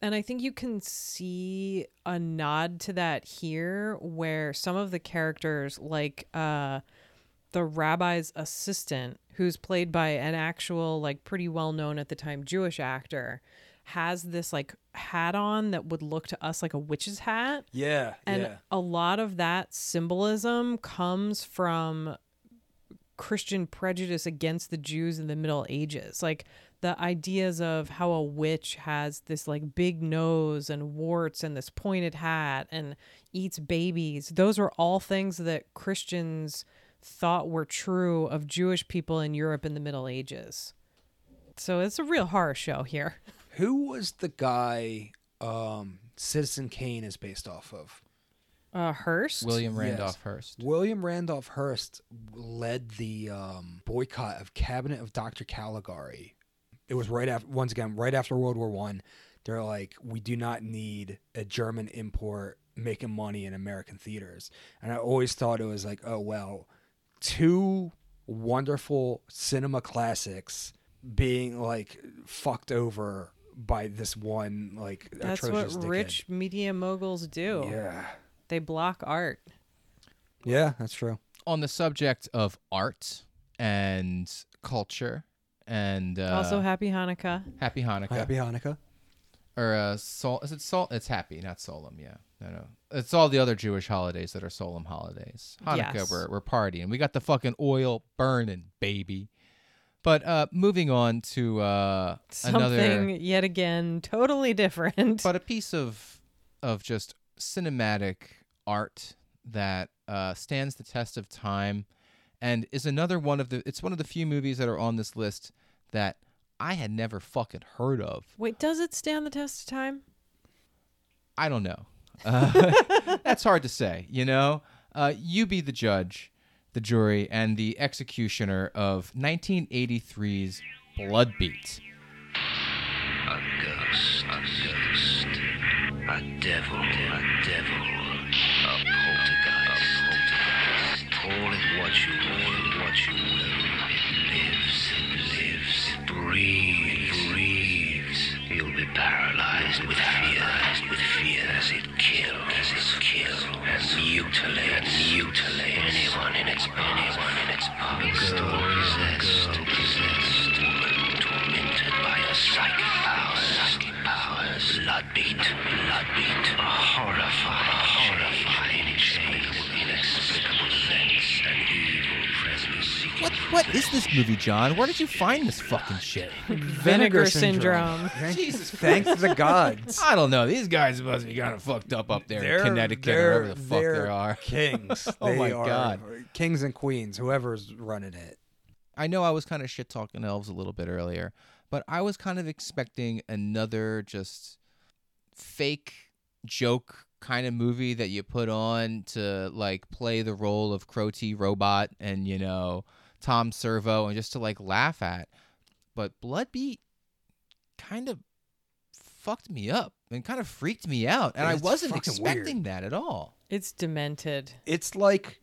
And I think you can see a nod to that here, where some of the characters, like uh, the rabbi's assistant, who's played by an actual, like, pretty well known at the time Jewish actor, has this like hat on that would look to us like a witch's hat. Yeah. And yeah. a lot of that symbolism comes from Christian prejudice against the Jews in the Middle Ages. Like the ideas of how a witch has this like big nose and warts and this pointed hat and eats babies. Those are all things that Christians thought were true of Jewish people in Europe in the Middle Ages. So it's a real horror show here. Who was the guy um, Citizen Kane is based off of? Uh, Hearst. William Yes. Randolph Hearst. William Randolph Hearst led the um, boycott of Cabinet of Dr. Caligari. It was right after, once again, right after World War One. They're like, we do not need a German import making money in American theaters. And I always thought it was like, oh well, two wonderful cinema classics being like fucked over by this one like That's atrocious what dickhead. rich media moguls do. Yeah. They block art. Yeah, that's true. On the subject of art and culture and uh, also, happy Hanukkah. Happy Hanukkah. Happy Hanukkah. or uh, Sol. Is it Sol? It's happy, not Solemn. Yeah, no, no. It's all the other Jewish holidays that are solemn holidays. Hanukkah, Yes. we're we're partying. We got the fucking oil burning, baby. But uh, moving on to uh, Something another, yet again totally different. but a piece of of just cinematic art that uh, stands the test of time, and is another one of the. It's one of the few movies that are on this list that I had never fucking heard of. Wait, does it stand the test of time? I don't know. Uh, that's hard to say. You know, uh, you be the judge, the jury, and the executioner of 1983's Bloodbeat. A ghost, a ghost, a devil, a devil, a poltergeist, a poltergeist. Call it what you will, what you will. It lives, it lives, it breathes, breathes. You'll be paralyzed with fear, with fear as it kills, as it kills, and mutilates, mutilates anyone in its path, anyone in its path. Girl possessed, possessed, woman tormented by a psychic power, psychic powers. Bloodbeat, bloodbeat, a What what is this movie, John? Where did you find this fucking shit? Vinegar syndrome. Thank- Jesus Thank the gods. I don't know. These guys must be kind of fucked up up there They're- in Connecticut or they're- wherever the fuck they're they are. Kings. Oh They my are God. Kings and queens, whoever's running it. I know I was kind of shit talking elves a little bit earlier, but I was kind of expecting another just fake joke kind of movie that you put on to like play the role of Crow T Robot and you know Tom Servo and just to like laugh at. But Bloodbeat kind of fucked me up and kind of freaked me out, and I wasn't expecting weird. that at all. It's demented. It's like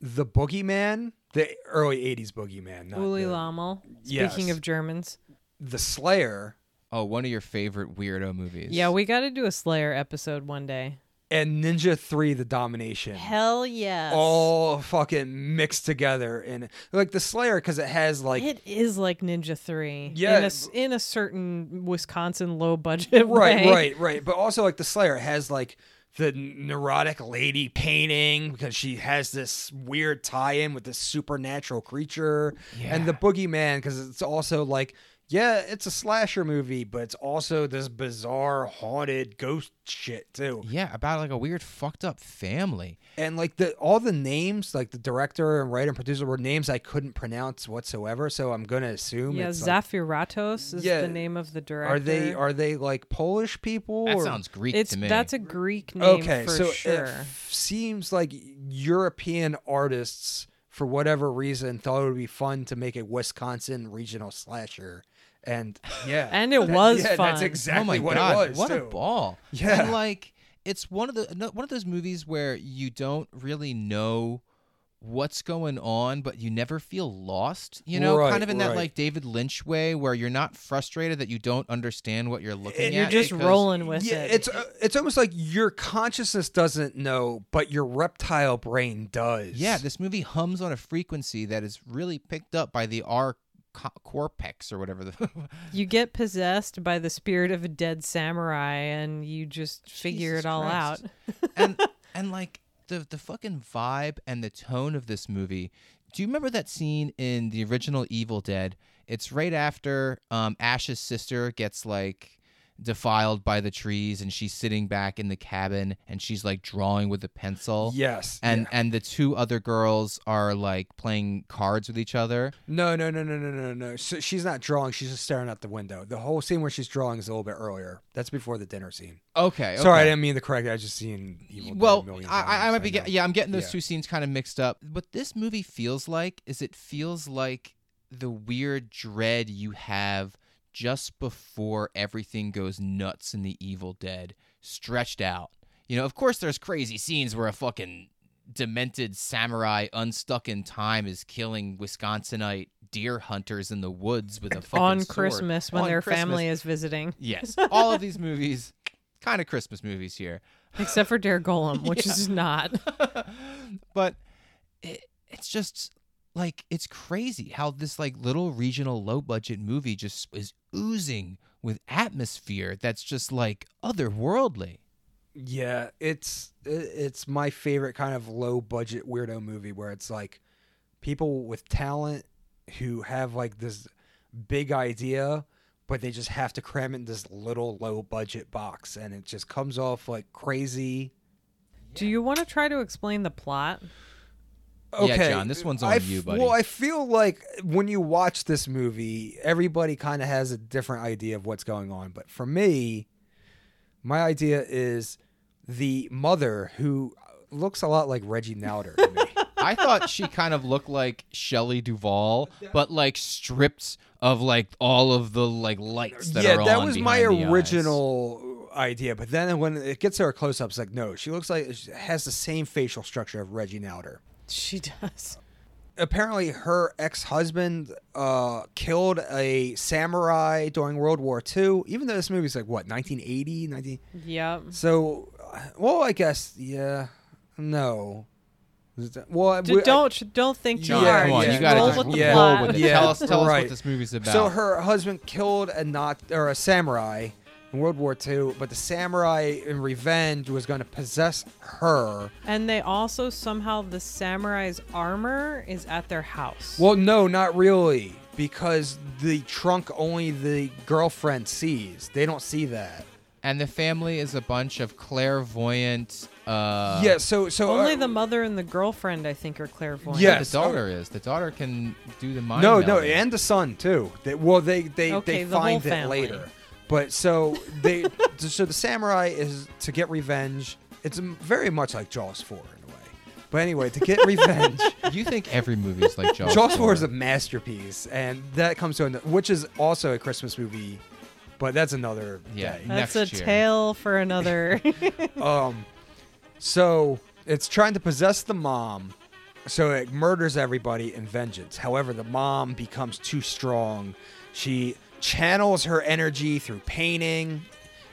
the boogeyman, the early 80s boogeyman. Uli the, Lommel. Yes. Speaking of Germans. the Slayer Oh, one of your favorite weirdo movies. Yeah, we got to do a Slayer episode one day. And Ninja 3 The Domination. Hell yes. all fucking mixed together and like the Slayer because it has like it is like Ninja 3. Yeah. In a, in a certain Wisconsin low budget right, way. right, right. But also like the Slayer has like the neurotic lady painting because she has this weird tie-in with this supernatural creature, and the boogeyman because it's also like. Yeah, it's a slasher movie, but it's also this bizarre haunted ghost shit too. Yeah, about like a weird fucked up family. And like the all the names, like the director and writer and producer were names I couldn't pronounce whatsoever. So I'm gonna assume Yeah, it's like, Zaphiratos is Yeah. the name of the director. are they are they like Polish people? That or- sounds Greek It's to me. that's a Greek name okay. for so sure. it f- seems like European artists, for whatever reason, thought it would be fun to make a Wisconsin regional slasher. And yeah, And it that- was yeah, That's exactly oh my what god, it was. what too. a ball! Yeah. and like it's one of the one of those movies where you don't really know what's going on, but you never feel lost. You know, Right, kind of in that like David Lynch way, where you're not frustrated that you don't understand what you're looking at. You're just because- rolling with Yeah, it. it's uh, it's almost like your consciousness doesn't know, but your reptile brain does. Yeah, this movie hums on a frequency that is really picked up by the R co- cortex or whatever the. you get possessed by the spirit of a dead samurai and you just figure Jesus it all Christ. out. and and like the the fucking vibe and the tone of this movie. Do you remember that scene in the original Evil Dead? It's right after um, Ash's sister gets like defiled by the trees, and she's sitting back in the cabin, and she's like drawing with a pencil. Yes. And yeah. and the two other girls are like playing cards with each other. no, no, no, no, no, no, no. So she's not drawing. She's just staring out the window. The whole scene where she's drawing is a little bit earlier. That's before the dinner scene. Okay. Sorry, I didn't mean to correct. I just seeing Evil well, I, I might be get, yeah, I'm getting those Yeah. two scenes kind of mixed up. What this movie feels like is it feels like the weird dread you have just before everything goes nuts in the Evil Dead, stretched out. You know, of course, there's crazy scenes where a fucking demented samurai unstuck in time is killing Wisconsinite deer hunters in the woods with a fucking On sword. Christmas when On their Christmas. family is visiting. Yes, all of these movies, kind of Christmas movies here. Except for Der Golem, which is not. but it, it's just like it's crazy how this like little regional low budget movie just is oozing with atmosphere that's just like otherworldly. Yeah, it's it's my favorite kind of low budget weirdo movie where it's like people with talent who have like this big idea but they just have to cram it in this little low budget box and it just comes off like crazy. Do you want to try to explain the plot? Yeah, Okay, John, this one's on I you, buddy. Well, I feel like when you watch this movie, everybody kind of has a different idea of what's going on. But for me, my idea is the mother who looks a lot like Reggie Nalder. I thought she kind of looked like Shelley Duvall, but like stripped of like all of the like lights that yeah, are that on was my behind the eyes. original idea. But then when it gets to her close ups, like, no, she looks like she has the same facial structure of Reggie Nalder. She does. Apparently, her ex husband uh, killed a samurai during World War II, even though this movie's like, what, 1980? 19... Yep. So, uh, well, I guess, yeah. No. Well, D- we- I- don't don't think too John, Yeah, hard. come on, yeah. you gotta roll just with the yeah, roll plot. with it. Yeah, tell us, tell us right. what this movie's about. So her husband killed a not or a samurai in World War II, but the samurai in revenge was going to possess her. And they also somehow the samurai's armor is at their house. Well, no, not really, because the trunk only the girlfriend sees. They don't see that. and the family is a bunch of clairvoyant. Uh, yeah, so so Only uh, the mother and the girlfriend, I think, are clairvoyant. Yeah. The Yes, daughter is. The daughter can do the mind. no, no, and the son too. They, well, they they Okay, they the find it later. But so they so the samurai is to get revenge. It's very much like Jaws four in a way. But anyway, to get revenge. You think every movie is like Jaws? Jaws 4 4 is a masterpiece, and that comes to an, which is also a Christmas movie, but that's another Yeah. day. That's next a year. tale for another. Um, so it's trying to possess the mom, so it murders everybody in vengeance. However, the mom becomes too strong. She channels her energy through painting,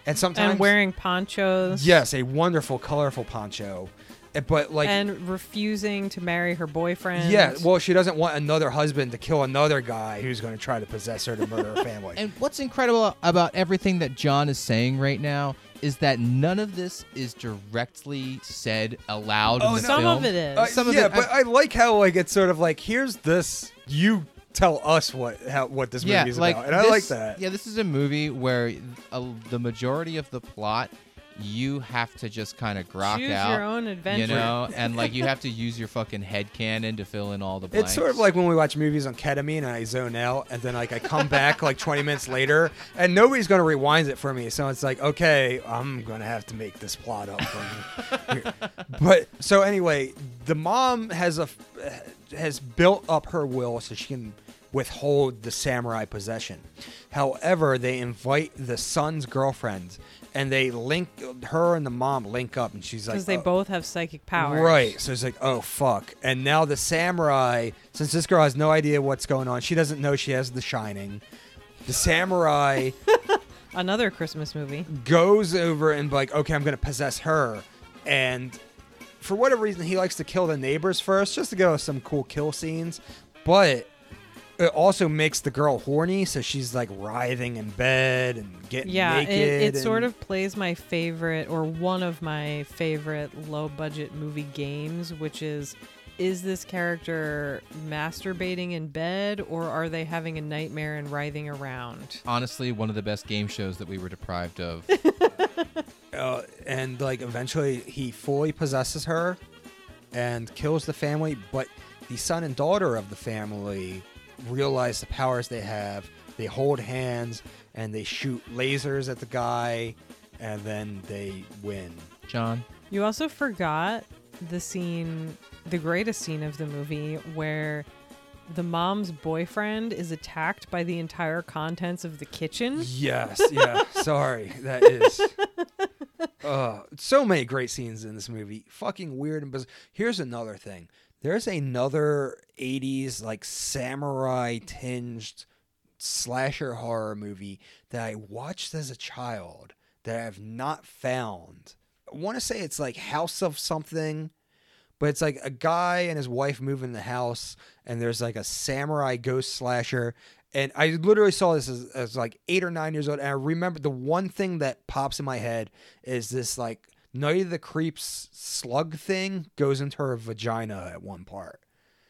and sometimes and wearing ponchos. yes, a wonderful, colorful poncho. Eh, But like and refusing to marry her boyfriend. Yeah, well, she doesn't want another husband to kill another guy who's going to try to possess her to murder her family. And what's incredible about everything that John is saying right now is that none of this is directly said aloud in Oh, the some film. of it is. Uh, Some of yeah, it- but I like how like it's sort of like here's this. You tell us what how what this yeah, is like about, and I like that. Yeah, this is a movie where uh, the majority of the plot you have to just kind of grok Choose out. your own adventure. You know, and like you have to use your fucking head canon to fill in all the blanks. It's sort of like when we watch movies on ketamine and I zone out, and then like I come back like 20 minutes later, and nobody's gonna rewind it for me. So it's like, okay, I'm gonna have to make this plot up for me. but so anyway, the mom has a has built up her will so she can withhold the samurai possession. However, they invite the son's girlfriend, and they link her and the mom link up, and she's like, because they "Oh, both have psychic powers. Right. So it's like, oh fuck. And now the samurai, since this girl has no idea what's going on, she doesn't know she has the shining. The samurai Another Christmas movie. goes over and like, okay, I'm gonna possess her. And for whatever reason, he likes to kill the neighbors first, just to go some cool kill scenes. But it also makes the girl horny, so she's like writhing in bed and getting Yeah, naked. it, it sort of plays my favorite or one of my favorite low budget movie games, which is is this character masturbating in bed or are they having a nightmare and writhing around? honestly one of the best game shows that we were deprived of. uh, and like eventually he fully possesses her and kills the family but the son and daughter of the family realize the powers they have. They hold hands and they shoot lasers at the guy and then they win. John, You also forgot the scene, the greatest scene of the movie, where the mom's boyfriend is attacked by the entire contents of the kitchen. yes yeah sorry that is. Uh, so many great scenes in this movie. Fucking weird and bizarre here's another thing there's another 80s like samurai tinged slasher horror movie that I watched as a child that I've not found. I want to say it's like House of something, but it's like a guy and his wife move in the house, and there's like a samurai ghost slasher. And I literally saw this as, as like eight or nine years old, and I remember the one thing that pops in my head is this like Night of the Creeps slug thing goes into her vagina at one part.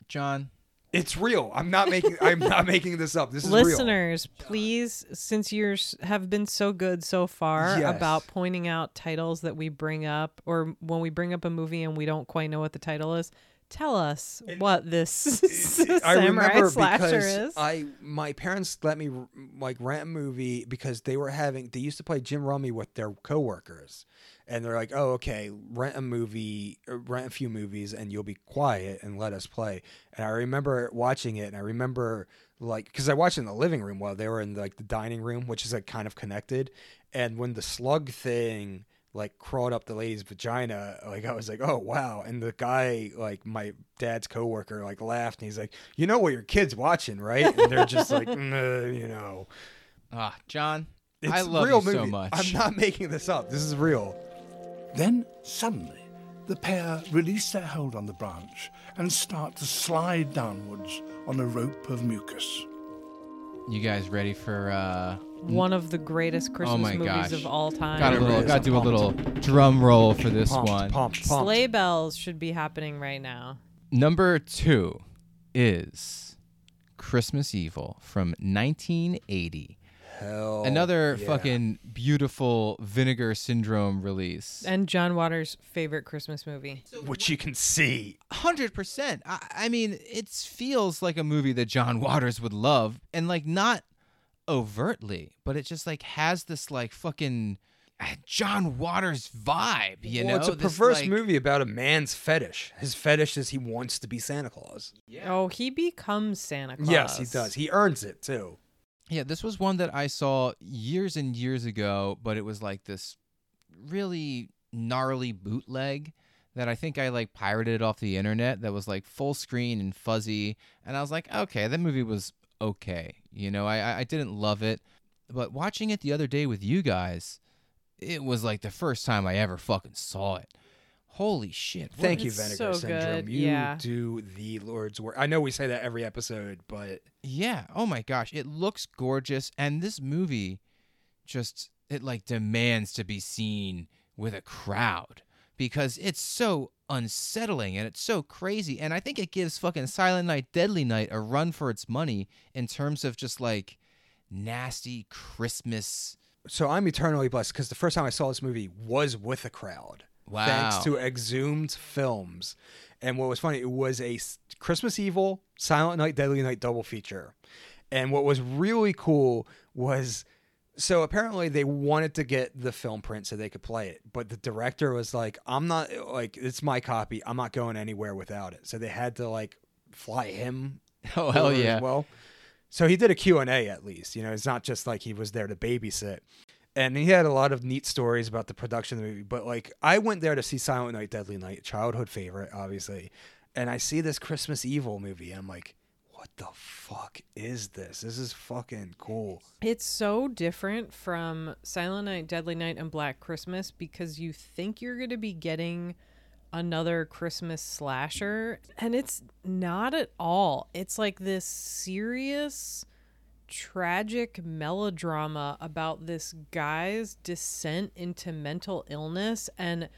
John, It's real. I'm not making. I'm not making this up. This is real. Listeners, please, since you have been so good so far Yes. about pointing out titles that we bring up, or when we bring up a movie and we don't quite know what the title is, Tell us what this I samurai remember slasher because is. I my parents let me like rent a movie because they were having they used to play gin rummy with their coworkers, and they're like, oh okay, rent a movie, uh, rent a few movies, and you'll be quiet and let us play. And I remember watching it, and I remember like because I watched it in the living room while they were in like the dining room, which is like kind of connected, and when the slug thing like crawled up the lady's vagina like i was like oh wow and the guy like my dad's coworker like laughed and he's like you know what your kid's watching right and they're just like "Nah," you know Ah, John, it's I love real you so movie. much. i'm not making this up this is real Then, suddenly, the pair release their hold on the branch and start to slide downwards on a rope of mucus. You guys ready for uh One of the greatest Christmas oh my movies gosh. of all time. Got a little got to do a I'm little drum roll for this pumped, one. pumped, pumped. Sleigh bells should be happening right now. Number 2 is Christmas Evil from 1980. Hell Another yeah. fucking beautiful Vinegar Syndrome release. And John Waters' favorite Christmas movie. which you can see Hundred percent. I, I mean, it feels like a movie that John Waters would love, and like not overtly, but it just like has this like fucking uh, John Waters vibe. You well, know, it's a This, perverse like- movie about a man's fetish his fetish is he wants to be santa claus Oh, he becomes Santa Claus. yes he does he earns it too Yeah, this was one that I saw years and years ago, but it was like this really gnarly bootleg that I think I like pirated off the internet that was like full screen and fuzzy. And I was like, okay, that movie was okay. You know, I, I- didn't love it. But watching it the other day with you guys, it was like the first time I ever fucking saw it. Holy shit. Thank you, Vinegar so Syndrome. good, You yeah. do the Lord's work. I know we say that every episode, but Yeah. Oh my gosh, it looks gorgeous and this movie just it like demands to be seen with a crowd because it's so unsettling and it's so crazy and I think it gives fucking Silent Night Deadly Night a run for its money in terms of just like nasty Christmas so I'm eternally blessed because the first time I saw this movie was with a crowd. Thanks to Exhumed Films. And what was funny, it was a Christmas Evil, Silent Night, Deadly Night double feature. And what was really cool was so apparently they wanted to get the film print so they could play it, but the director was like, "I'm not like it's my copy. I'm not going anywhere without it." So they had to like fly him. Oh hell yeah. Well, so he did a Q&A at least, you know, it's not just like he was there to babysit. And he had a lot of neat stories about the production of the movie, but like I went there to see Silent Night Deadly Night, childhood favorite obviously. And I see this Christmas Evil movie and I'm like, what the fuck is this? This is fucking cool. It's so different from Silent Night, Deadly Night, and Black Christmas because you think you're going to be getting another Christmas slasher, and it's not at all. It's like this serious, tragic melodrama about this guy's descent into mental illness and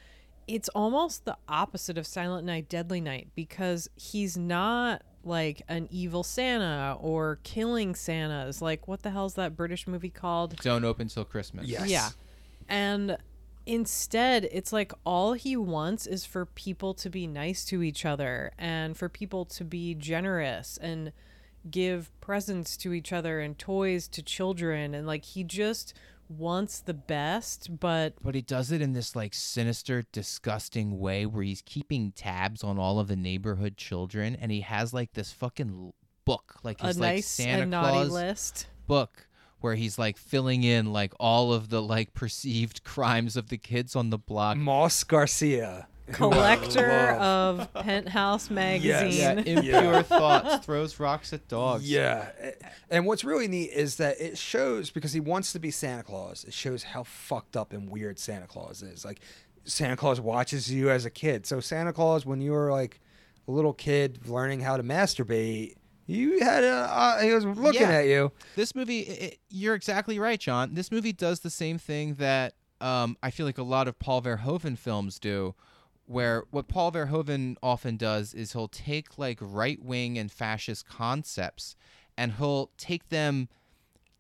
it's almost the opposite of Silent Night Deadly Night because he's not like an evil Santa or killing Santas. Like what the hell's that British movie called? Don't open till Christmas. Yes. Yeah. And instead, it's like all he wants is for people to be nice to each other and for people to be generous and give presents to each other and toys to children and like he just wants the best, but But he does it in this like sinister, disgusting way where he's keeping tabs on all of the neighborhood children, and he has like this fucking book, like a his like nice Santa and naughty Claus list. book, where he's like filling in like all of the like perceived crimes of the kids on the block. Moss Garcia. Who I Collector of Penthouse magazine. Yeah, impure thoughts throws rocks at dogs. Yeah. And what's really neat is that it shows because he wants to be Santa Claus, it shows how fucked up and weird Santa Claus is. Like Santa Claus watches you as a kid. So Santa Claus when you were like a little kid learning how to masturbate, you had a uh, he was looking Yeah. at you. This movie, i i you're exactly right, John. This movie does the same thing that um, I feel like a lot of Paul Verhoeven films do, where what Paul Verhoeven often does is he'll take like right wing and fascist concepts and he'll take them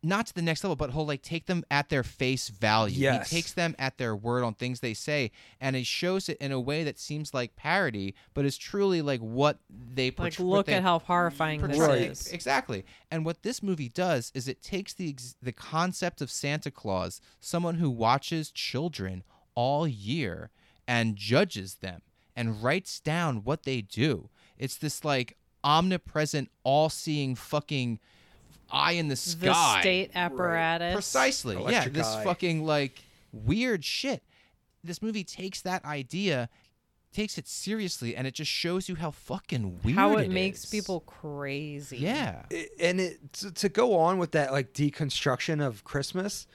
not to the next level, but he'll like take them at their face value. Yes. He takes them at their word on things they say, and he shows it in a way that seems like parody, but is truly like what they Like, portray- what look they at how horrifying this is. Exactly. And what this movie does is it takes the ex- the concept of Santa Claus, someone who watches children all year and judges them and writes down what they do. It's this like omnipresent, all-seeing fucking eye in the sky. The state apparatus. Precisely. yeah, this eye. fucking like weird shit. This movie takes that idea, takes it seriously, and it just shows you how fucking weird How it, it makes is. people crazy. Yeah. I- and it to, to go on with that like deconstruction of Christmas.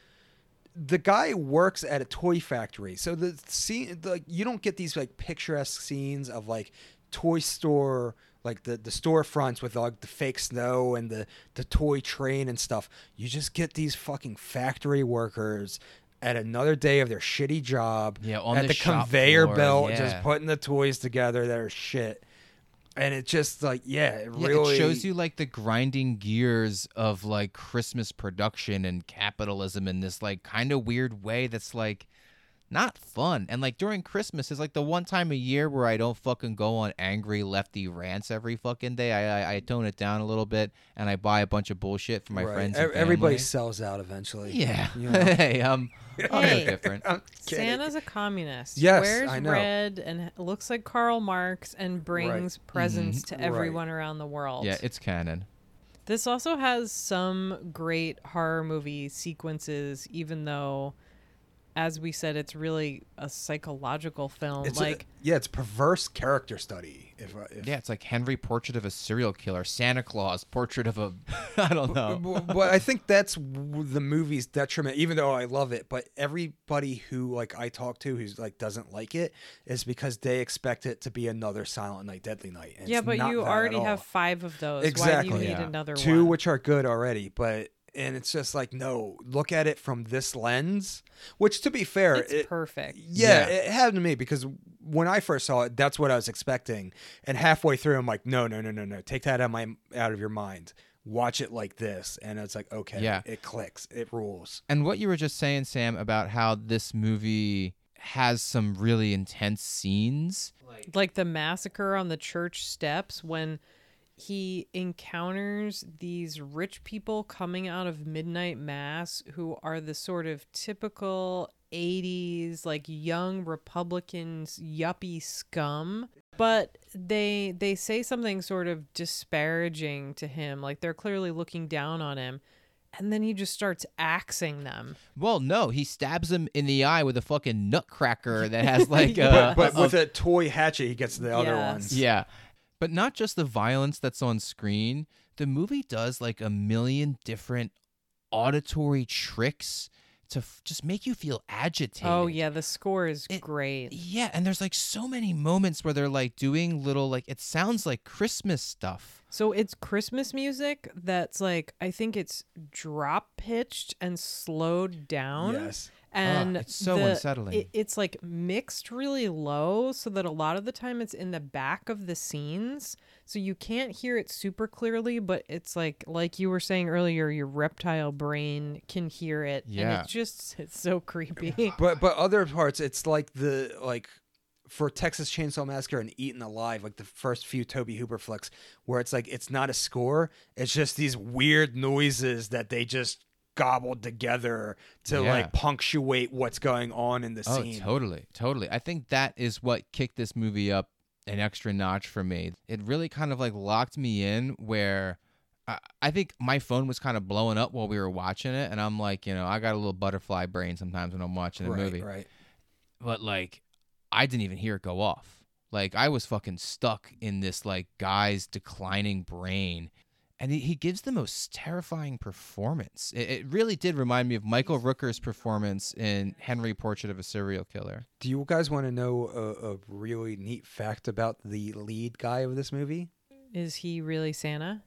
The guy works at a toy factory, so the scene like you don't get these like picturesque scenes of like toy store like the the storefronts with like the fake snow and the the toy train and stuff. You just get these fucking factory workers at another day of their shitty job Yeah, on at the the, conveyor floor, belt yeah. just putting the toys together that are shit. And it just like yeah, it Yeah, really it shows you like the grinding gears of like Christmas production and capitalism in this like kind of weird way that's like not fun. And like during Christmas is like the one time a year where I don't fucking go on angry lefty rants every fucking day. I I, I tone it down a little bit and I buy a bunch of bullshit for my Right. friends. And Everybody family. sells out eventually. Yeah. You know? hey, um, I'm no Hey. different. I'm. Santa's a communist. Yes, wears I know. red and looks like Karl Marx and brings presents to Right. everyone around the world. Yeah, it's canon. This also has some great horror movie sequences, even though, as we said, it's really a psychological film. It's like, a, yeah, it's perverse character study. If, if Yeah, it's like Henry Portrait of a Serial Killer, Santa Claus Portrait of a I don't know. but, but I think that's the movie's detriment. Even though I love it, but everybody who like I talk to who's like doesn't like it is because they expect it to be another Silent Night, Deadly Night. and yeah, it's but not you already have five of those. exactly Why do you need Yeah. another two, one? which are good already, but. And it's just like no, look at it from this lens. Which, to be fair, it's it, perfect. Yeah, Yeah. it happened to me because when I first saw it, that's what I was expecting. And halfway through, I'm like, no, no, no, no, no, take that out of my out of your mind. Watch it like this, and it's like, okay, Yeah. it clicks, it rules. And what you were just saying, Sam, about how this movie has some really intense scenes. like the massacre on the church steps when he encounters these rich people coming out of midnight mass who are the sort of typical 80s like young republicans yuppie scum but they they say something sort of disparaging to him like they're clearly looking down on him and then he just starts axing them Well, no, he stabs him in the eye with a fucking nutcracker that has like Yeah. uh, but a- with a toy hatchet, he gets the other ones. Yeah. But not just the violence that's on screen. The movie does like a million different auditory tricks to f- just make you feel agitated. oh yeah the score is It- great Yeah, and there's like so many moments where they're like doing little like it sounds like Christmas stuff. So it's Christmas music that's like I think it's drop pitched and slowed down. Yes. Ah, and it's so the- unsettling. it- it's like mixed really low so that a lot of the time it's in the back of the scenes. So you can't hear it super clearly, but it's like like you were saying earlier, your reptile brain can hear it. And Yeah. it's just it's so creepy. But but other parts, it's like the like for Texas Chainsaw Massacre and Eaten Alive, like the first few Tobe Hooper flicks, where it's like it's not a score, it's just these weird noises that they just gobbled together to Yeah. like punctuate what's going on in the Oh, scene. totally, totally. I think that is what kicked this movie up an extra notch for me. It really kind of like locked me in where I, I think my phone was kind of blowing up while we were watching it, and I'm like, you know, I got a little butterfly brain sometimes when I'm watching a right, movie, right. but like, I didn't even hear it go off. Like I was fucking stuck in this like guy's declining brain. And he, he gives the most terrifying performance. It, it really did remind me of Michael Rooker's performance in Henry Portrait of a Serial Killer. Do you guys want to know a, a really neat fact about the lead guy of this movie? Is he really Santa?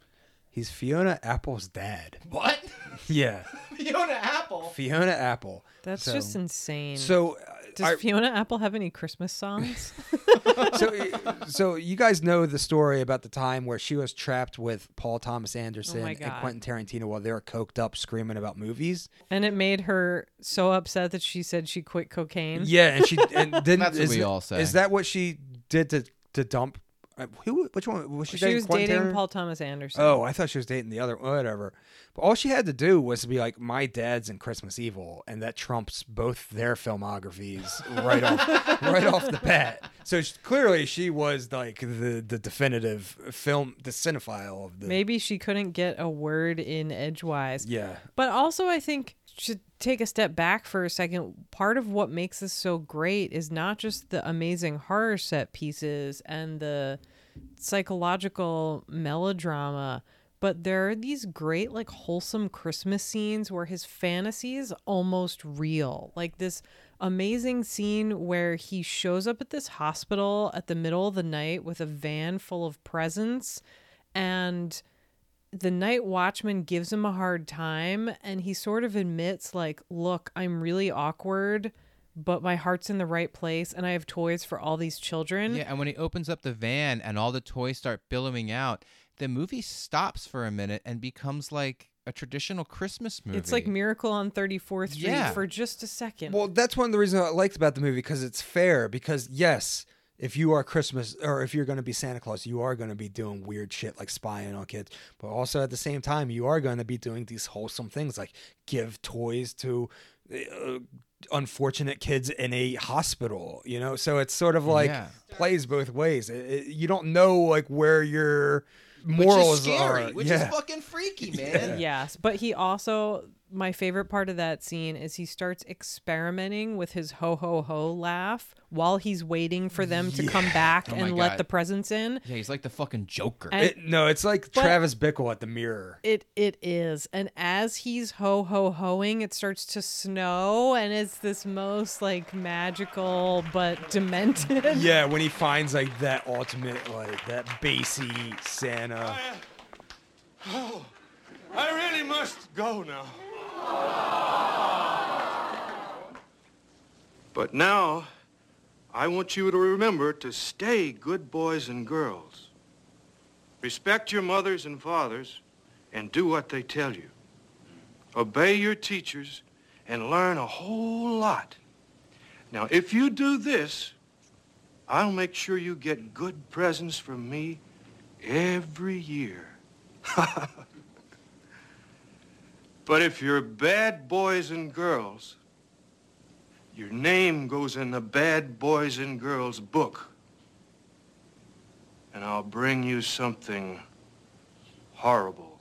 He's Fiona Apple's dad. What? Yeah, Fiona Apple. Fiona Apple. That's So- just insane. So, does I- Fiona Apple have any Christmas songs? so, uh, so you guys know the story about the time where she was trapped with Paul Thomas Anderson Oh and Quentin Tarantino while they were coked up screaming about movies. and it made her so upset that she said she quit cocaine. Yeah, and she and didn't. That's what is we all say. Is that what she did to to dump? Uh, Who? Which one was she? She, dating was Quentin dating Tarantino? Paul Thomas Anderson. Oh, I thought she was dating the other. Whatever. But all she had to do was to be like, "My dad's in Christmas Evil," and that trumps both their filmographies right off, right off the bat. So she, clearly, she was like the the definitive film, the cinephile of the. Maybe she couldn't get a word in edgewise. Yeah. But also, I think should take a step back for a second. Part of what makes this so great is not just the amazing horror set pieces and the psychological melodrama, but there are these great, like, wholesome Christmas scenes where his fantasy is almost real. Like this amazing scene where he shows up at this hospital at the middle of the night with a van full of presents and the night watchman gives him a hard time and he sort of admits like look i'm really awkward but my heart's in the right place and i have toys for all these children Yeah, and when he opens up the van and all the toys start billowing out, the movie stops for a minute and becomes like a traditional Christmas movie. it's like miracle on 34th street Yeah. for just a second Well, that's one of the reasons I liked about the movie because it's fair. Because yes, if you are Christmas or if you're going to be Santa Claus, you are going to be doing weird shit like spying on kids. But also at the same time, you are going to be doing these wholesome things like give toys to uh, unfortunate kids in a hospital. You know, so it's sort of like Yeah. plays both ways. It- it- you don't know like where your which morals is scary, are. which yeah. is fucking freaky, man. Yes, but he also my favorite part of that scene is he starts experimenting with his ho ho ho laugh while he's waiting for them to come back Oh my and let God. the presents in. Yeah, he's like the fucking Joker. And- It- no, it's like But- Travis Bickle at the mirror. It it is. And as he's ho ho hoing, it starts to snow and it's this most like magical but demented. Yeah, when he finds like that ultimate, like that bassy Santa. Oh, I really must go now. But now, I want you to remember to stay good boys and girls. Respect your mothers and fathers and do what they tell you. Obey your teachers and learn a whole lot. Now, if you do this, I'll make sure you get good presents from me every year. but if you're bad boys and girls, your name goes in the bad boys and girls book. And I'll bring you something horrible.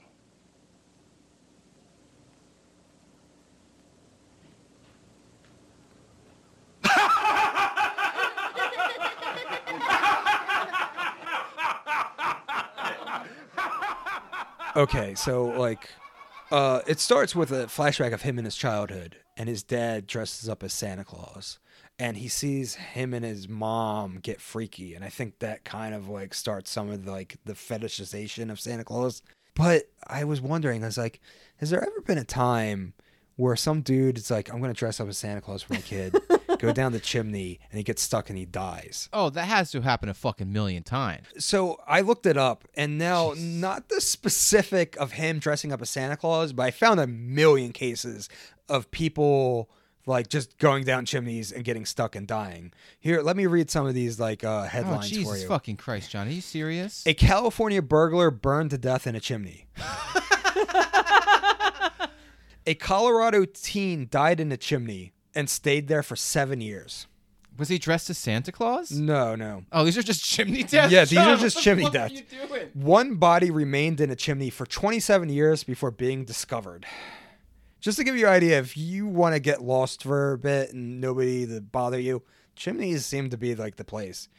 Okay, so like, uh, it starts with a flashback of him in his childhood, and his dad dresses up as Santa Claus, and he sees him and his mom get freaky, and I think that kind of like starts some of the, like the fetishization of Santa Claus. But I was wondering, I was like, has there ever been a time where some dude is like, I'm gonna dress up as Santa Claus for my kid, go down the chimney, and he gets stuck and he dies? oh, that has to happen a fucking million times. So I looked it up, and now not the specific of him dressing up as Santa Claus, but I found a million cases of people like just going down chimneys and getting stuck and dying. Here, let me read some of these like uh, Oh, headlines for you. Jesus you. fucking Christ, John. Are you serious? A California burglar burned to death in a chimney. a Colorado teen died in a chimney and stayed there for seven years. Was he dressed as Santa Claus? No, no. Oh, these are just chimney deaths? Yeah, these John, are what just the chimney fuck are deaths. you doing? One body remained in a chimney for 27 years before being discovered. Just to give you an idea, if you want to get lost for a bit and nobody to bother you, chimneys seem to be like the place.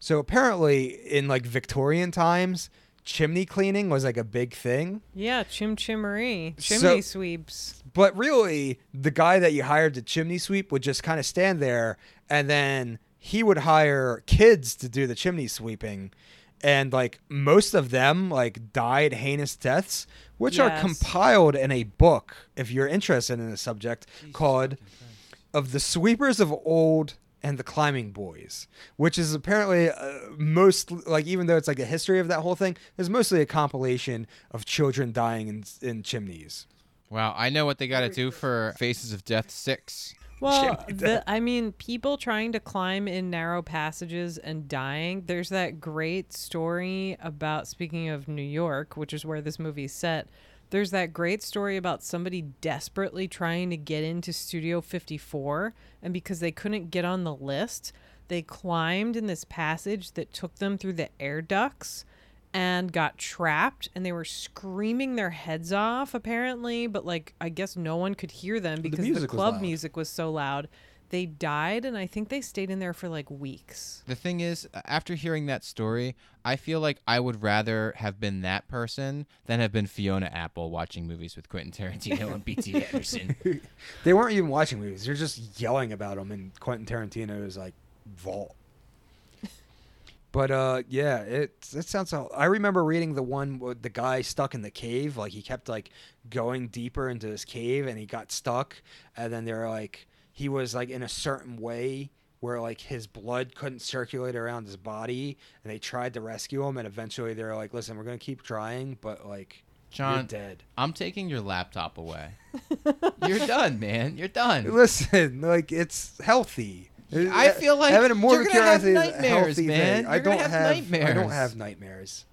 So apparently, in like Victorian times, chimney cleaning was like a big thing. Yeah, chim chimmery, So- chimney sweeps. But really, the guy that you hired to chimney sweep would just kind of stand there, and then he would hire kids to do the chimney sweeping. and like most of them like died heinous deaths, which are compiled in a book. If you're interested in the subject, called "Of the Sweepers of Old." And the climbing boys, which is apparently uh, most like, even though it's like a history of that whole thing, is mostly a compilation of children dying in, in chimneys. Wow, I know what they got to do for Faces of Death 6. Well, the, I mean, people trying to climb in narrow passages and dying. There's that great story about, speaking of New York, which is where this movie's set. There's that great story about somebody desperately trying to get into Studio 54, and because they couldn't get on the list, they climbed in this passage that took them through the air ducts and got trapped and they were screaming their heads off apparently but like i guess no one could hear them because the, music was club loud. music was so loud they died and i think they stayed in there for like weeks The thing is, after hearing that story, I feel like I would rather have been that person than have been Fiona Apple watching movies with Quentin Tarantino and P.T. Anderson. They weren't even watching movies; they're just yelling about them and Quentin Tarantino's like vault. But uh, yeah, it it sounds. all- I remember reading the one with the guy stuck in the cave. Like he kept like going deeper into this cave, and he got stuck. And then they're like, he was like in a certain way where like his blood couldn't circulate around his body, and they tried to rescue him. And eventually, they're like, "Listen, we're gonna keep trying, but like, John, you're dead." I'm taking your laptop away. You're done, man. You're done. Listen, like it's healthy. I feel like having a morbid you're gonna have curiosity is a nightmares, healthy man. thing. I You're gonna don't have have, I nightmares. don't have nightmares.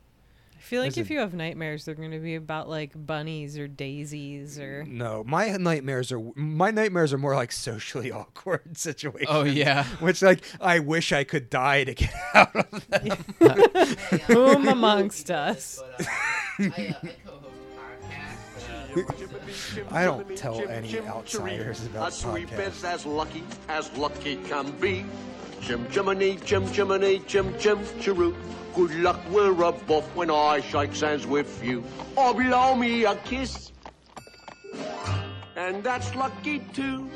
i feel like if Listen. you have nightmares they're going to be about like bunnies or daisies or No, my nightmares are my nightmares are more like socially awkward situations. Oh, yeah. which like I wish I could die to get out of them. whom amongst us I don't tell any outsiders A about sweep podcasts. is as lucky as lucky can be. Jim Jiminy, Jim Jiminy, Jim Jim Chiroo. Good luck, we're above when I shake hands with you. Or blow me a kiss. And that's lucky too.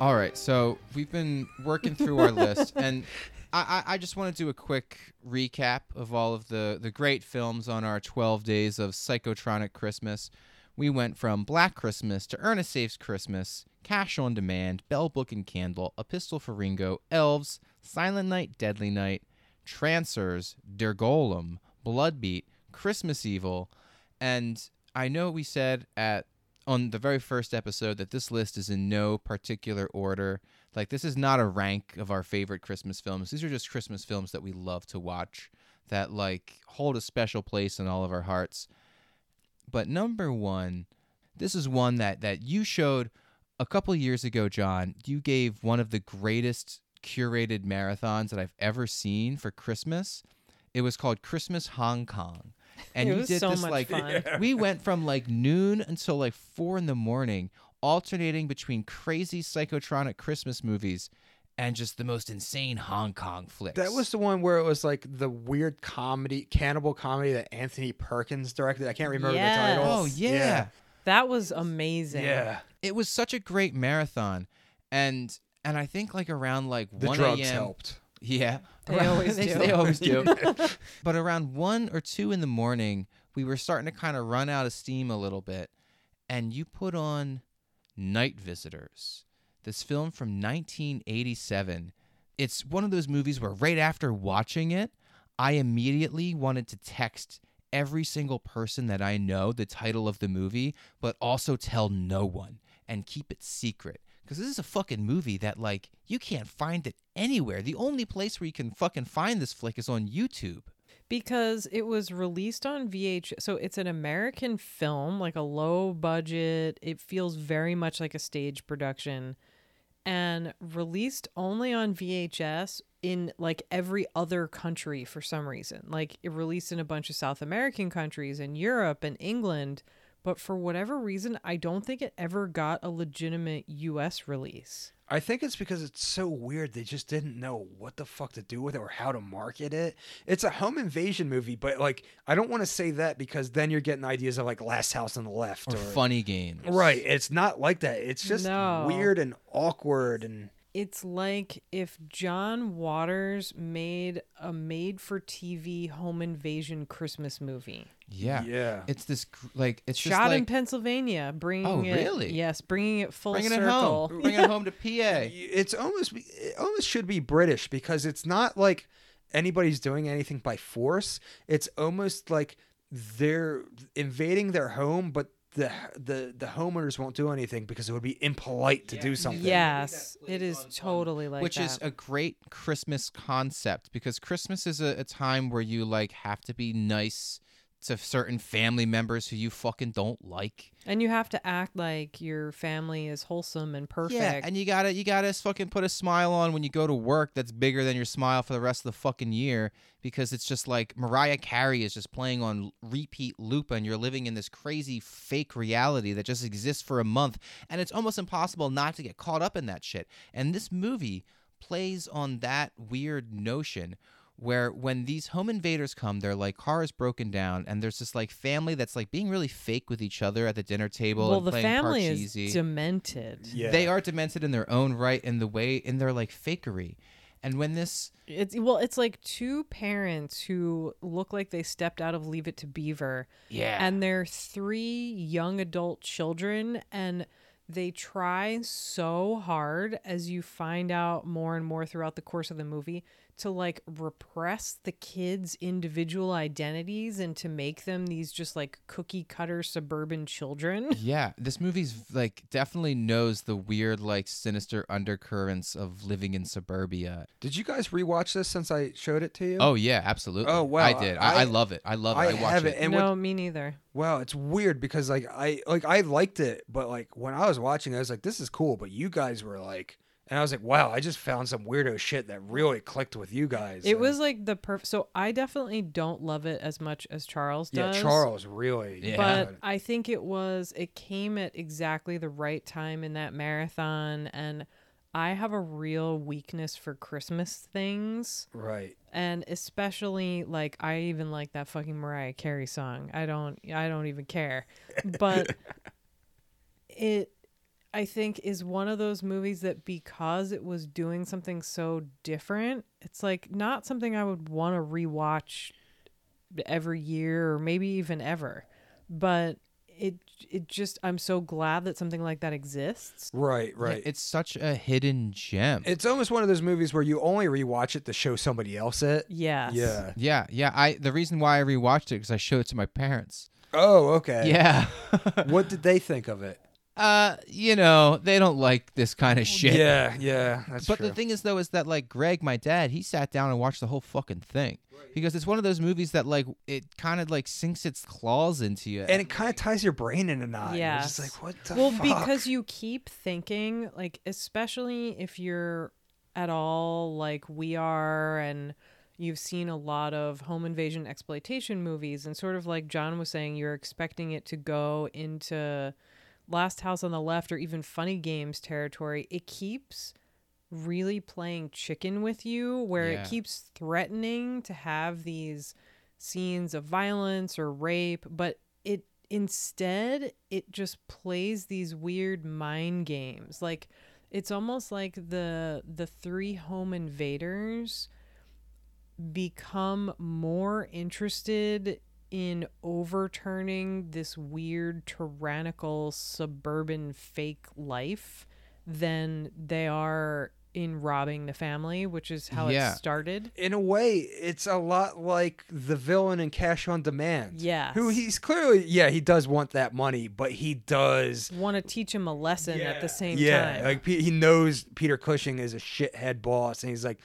All right, so we've been working through our list, and I, I, just want to do a quick recap of all of the, the great films on our 12 days of Psychotronic Christmas. We went from Black Christmas to Ernest Saves Christmas, Cash on Demand, Bell Book and Candle, A Pistol for Ringo, Elves, Silent Night, Deadly Night, Trancers, Der Golem, Bloodbeat, Christmas Evil, and I know we said at on the very first episode that this list is in no particular order. Like this is not a rank of our favorite Christmas films. These are just Christmas films that we love to watch that like hold a special place in all of our hearts. But number 1, this is one that that you showed a couple years ago, John. You gave one of the greatest curated marathons that I've ever seen for Christmas. It was called Christmas Hong Kong. And It you was did so this much like fun. we went from like noon until like four in the morning, alternating between crazy psychotronic Christmas movies and just the most insane Hong Kong flicks. That was the one where it was like the weird comedy, cannibal comedy that Anthony Perkins directed. I can't remember Yes. the title. Oh yeah. that was amazing Yeah. It was such a great marathon. And and I think like around like The 1 drugs a.m. helped. Yeah. They always do. They always do. but around one or two in the morning, we were starting to kind of run out of steam a little bit. And you put on Night Visitors, this film from 1987. It's one of those movies where right after watching it, I immediately wanted to text every single person that I know the title of the movie, but also tell no one and keep it secret. Because this is a fucking movie that, like, you can't find it anywhere. The only place where you can fucking find this flick is on YouTube. Because it was released on VH. So it's an American film, like a low budget. It feels very much like a stage production and released only on VHS in like every other country for some reason. Like it released in a bunch of South American countries and Europe and England, but for whatever reason, I don't think it ever got a legitimate US release. I think it's because it's so weird. They just didn't know what the fuck to do with it or how to market it. It's a home invasion movie, but like I don't want to say that because then you're getting ideas of like Last House on the Left Or or, funny games. Right. It's not like that. It's just No. weird and awkward and it's like if John Waters made a made for TV home invasion Christmas movie. Yeah. Yeah. It's this gr- like it's just Shot in Pennsylvania, bringing Oh, it really? yes, bringing it full bringing it circle. home, bringing it home to PA. It's almost it almost should be British because it's not like anybody's doing anything by force. It's almost like they're invading their home, but the the the homeowners won't do anything because it would be impolite to do something. Yes, it is totally like that. which that. is a great Christmas concept because Christmas is a, a time where you like have to be nice to certain family members who you fucking don't like. and you have to act like your family is wholesome and perfect. Yeah, and you gotta you gotta fucking put a smile on when you go to work that's bigger than your smile for the rest of the fucking year because it's just like Mariah Carey is just playing on repeat loop and you're living in this crazy fake reality that just exists for a month and it's almost impossible not to get caught up in that shit. And this movie plays on that weird notion where when these home invaders come, their like car is broken down, and there's this like family that's like being really fake with each other at the dinner table. well, and the playing family is Parcheesi. demented. They are demented in their own right in the way in their like fakery. And when this It's well, it's like two parents who look like they stepped out of Leave It to Beaver. Yeah. And they're three young adult children and they try so hard as you find out more and more throughout the course of the movie to like repress the kids' individual identities and to make them these just like cookie cutter suburban children. Yeah, this movie's like definitely knows the weird like sinister undercurrents of living in suburbia. Did you guys rewatch this since I showed it to you? Oh yeah, absolutely. Oh wow, I did. I, I love it. I love it. I, watch have it. And no, what- me neither. Wow, it's weird because like I like I liked it, but like when I was watching, it, I was like, "This is cool," but you guys were like, and I was like, "Wow, I just found some weirdo shit that really clicked with you guys." It And- was like the perfect. So I definitely don't love it as much as Charles does. yeah, does. Charles really, But I think it was. It came at exactly the right time in that marathon, and I have a real weakness for Christmas things. right. And especially like I even like that fucking Mariah Carey song. I don't I don't even care. But it I think is one of those movies that because it was doing something so different, it's like not something I would want to rewatch every year or maybe even ever. But it it just I'm so glad that something like that exists. Right, Yeah, right. it's such a hidden gem. It's almost one of those movies where you only rewatch it to show somebody else it. Yeah. Yeah. yeah, yeah. I the reason why I rewatched it because I showed it to my parents. Oh, okay. Yeah. what did they think of it? Uh, you know, they don't like this kind of shit. Yeah, yeah, that's but true. the thing is, though, is that like Greg, my dad, he sat down and watched the whole fucking thing because it's one of those movies that like it kind of like sinks its claws into you. and it kind of ties your brain in a knot. Yeah. just like, what the well, fuck? because you keep thinking, like, especially if you're at all like we are, and you've seen a lot of home invasion exploitation movies, and sort of like John was saying, you're expecting it to go into Last House on the Left or even Funny Games territory. It keeps really playing chicken with you, where Yeah. it keeps threatening to have these scenes of violence or rape, but it instead it just plays these weird mind games. Like it's almost like the the three home invaders become more interested in overturning this weird tyrannical suburban fake life than they are in robbing the family, which is how Yeah. it started. in a way, it's a lot like the villain in Cash on Demand. Yeah. Who he's clearly, yeah, he does want that money, but he does. Want to teach him a lesson at the same yeah, time. like he knows Peter Cushing is a shithead boss, and he's like,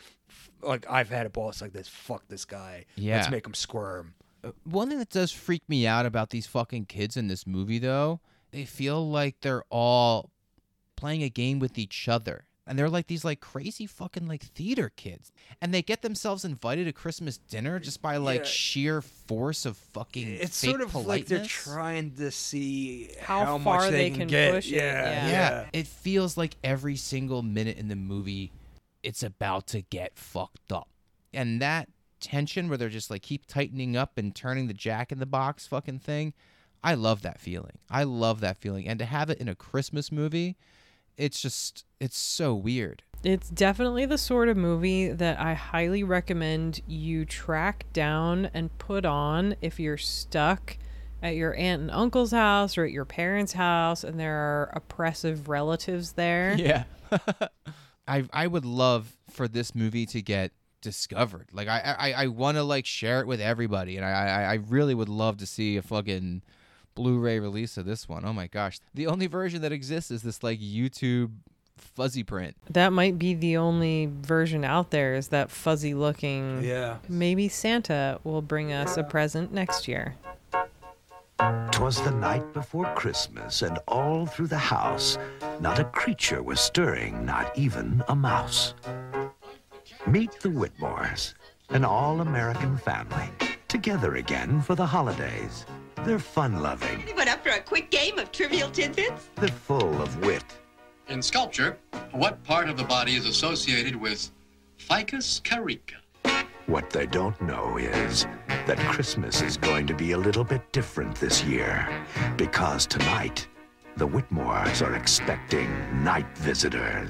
like I've had a boss like this. Fuck this guy. Yeah. let's make him squirm. One thing that does freak me out about these fucking kids in this movie, though, they feel like they're all playing a game with each other. And they're like these like crazy fucking like theater kids. And they get themselves invited to Christmas dinner just by like Yeah. sheer force of fucking It's fake sort of politeness. like they're trying to see How how, far much they they, can get. push it, Yeah, yeah. yeah. It feels like every single minute in the movie it's about to get fucked up. And that tension where they're just like keep tightening up and turning the jack in the box fucking thing, I love that feeling. I love that feeling. And to have it in a Christmas movie, it's just it's so weird. It's definitely the sort of movie that I highly recommend you track down and put on if you're stuck at your aunt and uncle's house or at your parents' house and there are oppressive relatives there. Yeah. I I would love for this movie to get discovered. Like I I, I want to like share it with everybody, and I, I I really would love to see a fucking Blu-ray release of this one. Oh my gosh, the only version that exists is this like YouTube fuzzy print. That might be the only version out there is that fuzzy looking. Yeah. Maybe Santa will bring us a present next year. 'Twas the night before Christmas, and all through the house, not a creature was stirring, not even a mouse. Meet the Whitmores, an all American family, together again for the holidays. They're fun loving, Anyone up for a quick game of trivial tidbits? they're full of wit. In sculpture, what part of the body is associated with ficus carica? What they don't know is that Christmas is going to be a little bit different this year, because tonight, the Whitmores are expecting night visitors.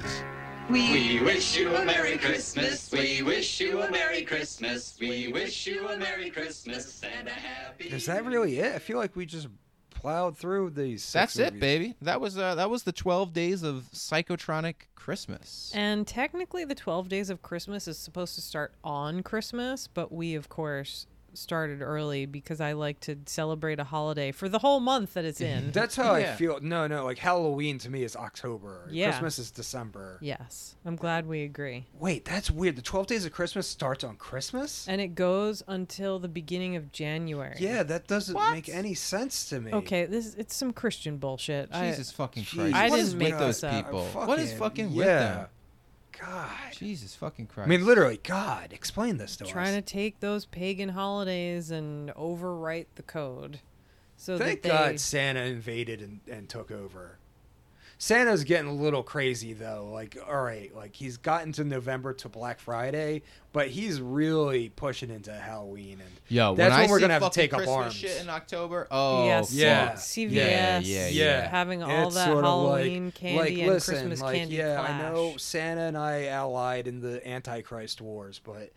We wish you a Merry Christmas. We wish you a Merry Christmas. We wish you a Merry Christmas and a Happy. Is that really it? I feel like we just plowed through these. six That's it, baby. That was uh, that was the 12 days of psychotronic Christmas. And technically, the 12 days of Christmas is supposed to start on Christmas, but we, of course, started early because I like to celebrate a holiday for the whole month that it's in. That's how I feel. No, no, like Halloween to me is October. Yeah. Christmas is December. Yes, I'm glad we agree. Wait, that's weird. The 12 days of Christmas starts on Christmas? And it goes until the beginning of January. Yeah, that doesn't make any sense to me. Okay, this it's some Christian bullshit. I- Jesus fucking Christ. I didn't make those this up. people? what is fucking with yeah. them? God. Jesus fucking Christ. I mean, literally, God, explain this to us. trying us. to take those pagan holidays and overwrite the code. So Thank that they, God Santa invaded and, and took over. Santa's getting a little crazy though. Like, all right, like he's gotten to November to Black Friday, but he's really pushing into Halloween, and Yo, that's when, when, I we're see gonna have to fucking take up Christmas arms. shit in October. Oh, yes, yeah. fuck. CVS, Yeah, yeah, yeah. having all It's that Halloween like, candy like, and listen, Christmas like, candy Yeah, clash. I know Santa and I allied in the Antichrist wars, but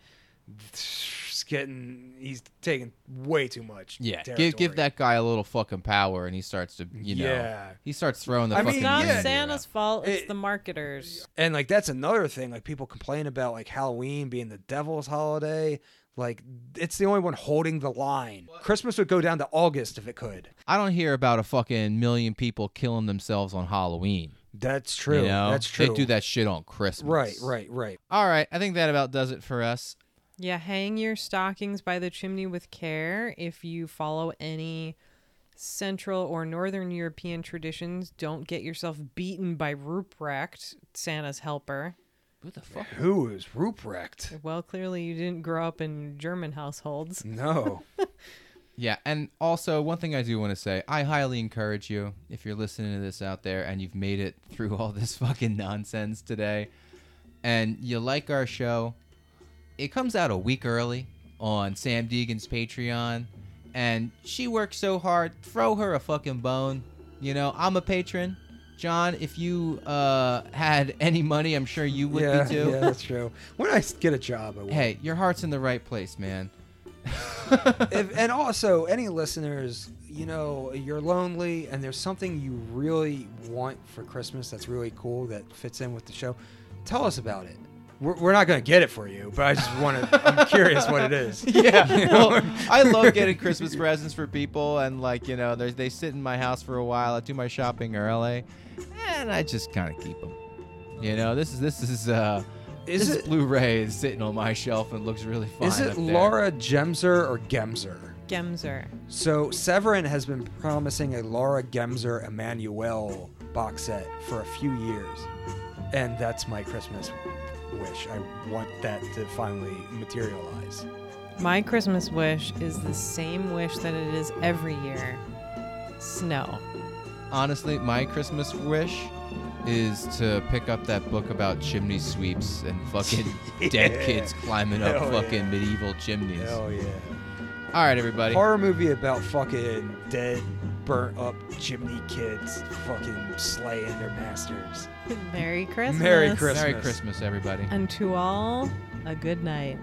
it's getting he's taking way too much. Yeah, territory. give give that guy a little fucking power, and he starts to, you know, Yeah. he starts throwing the I mean, fucking. It's not reindeer Santa's fault. It's the marketers. And like that's another thing. Like people complain about like Halloween being the devil's holiday. Like it's the only one holding the line. Christmas would go down to August if it could. I don't hear about a fucking million people killing themselves on Halloween. That's true. You know? That's true. They do that shit on Christmas. Right, right, right. All right, I think that about does it for us. Yeah, hang your stockings by the chimney with care. If you follow any Central or Northern European traditions, don't get yourself beaten by Ruprecht, Santa's helper. Who the fuck? Who is Ruprecht? Well, clearly you didn't grow up in German households. No. Yeah, and also one thing I do want to say, I highly encourage you if you're listening to this out there and you've made it through all this fucking nonsense today and you like our show, it comes out a week early on Sam Deegan's Patreon and she works so hard, throw her a fucking bone. You know, I'm a patron. John, if you uh, had any money, I'm sure you would yeah, be too. yeah, that's true. When I get a job, I will. Hey, your heart's in the right place, man. if, and also any listeners, you know, you're lonely and there's something you really want for Christmas that's really cool that fits in with the show. Tell us about it. We're, we're not going to get it for you, but I just want to. I'm curious what it is. yeah. You know? Well, I love getting Christmas presents for people, and like you know, they sit in my house for a while. I do my shopping early, and I just kind of keep them. You know, this is this is uh, Is this it- Blu-ray is sitting on my shelf and looks really fine. Is it up there. Laura Gemser or Gemser? Gemser. So Severin has been promising a Laura Gemser Emanuelle box set for a few years, and that's my Christmas wish. I want that to finally materialize. My Christmas wish is the same wish that it is every year snow. Honestly, my Christmas wish is to pick up that book about chimney sweeps and fucking dead kids climbing up Hell fucking yeah. medieval chimneys. Hell yeah. All right, everybody. Horror movie about fucking dead burnt up chimney kids fucking slaying their masters. Merry Christmas. Merry Christmas. Merry Christmas, everybody. And to all, a good night.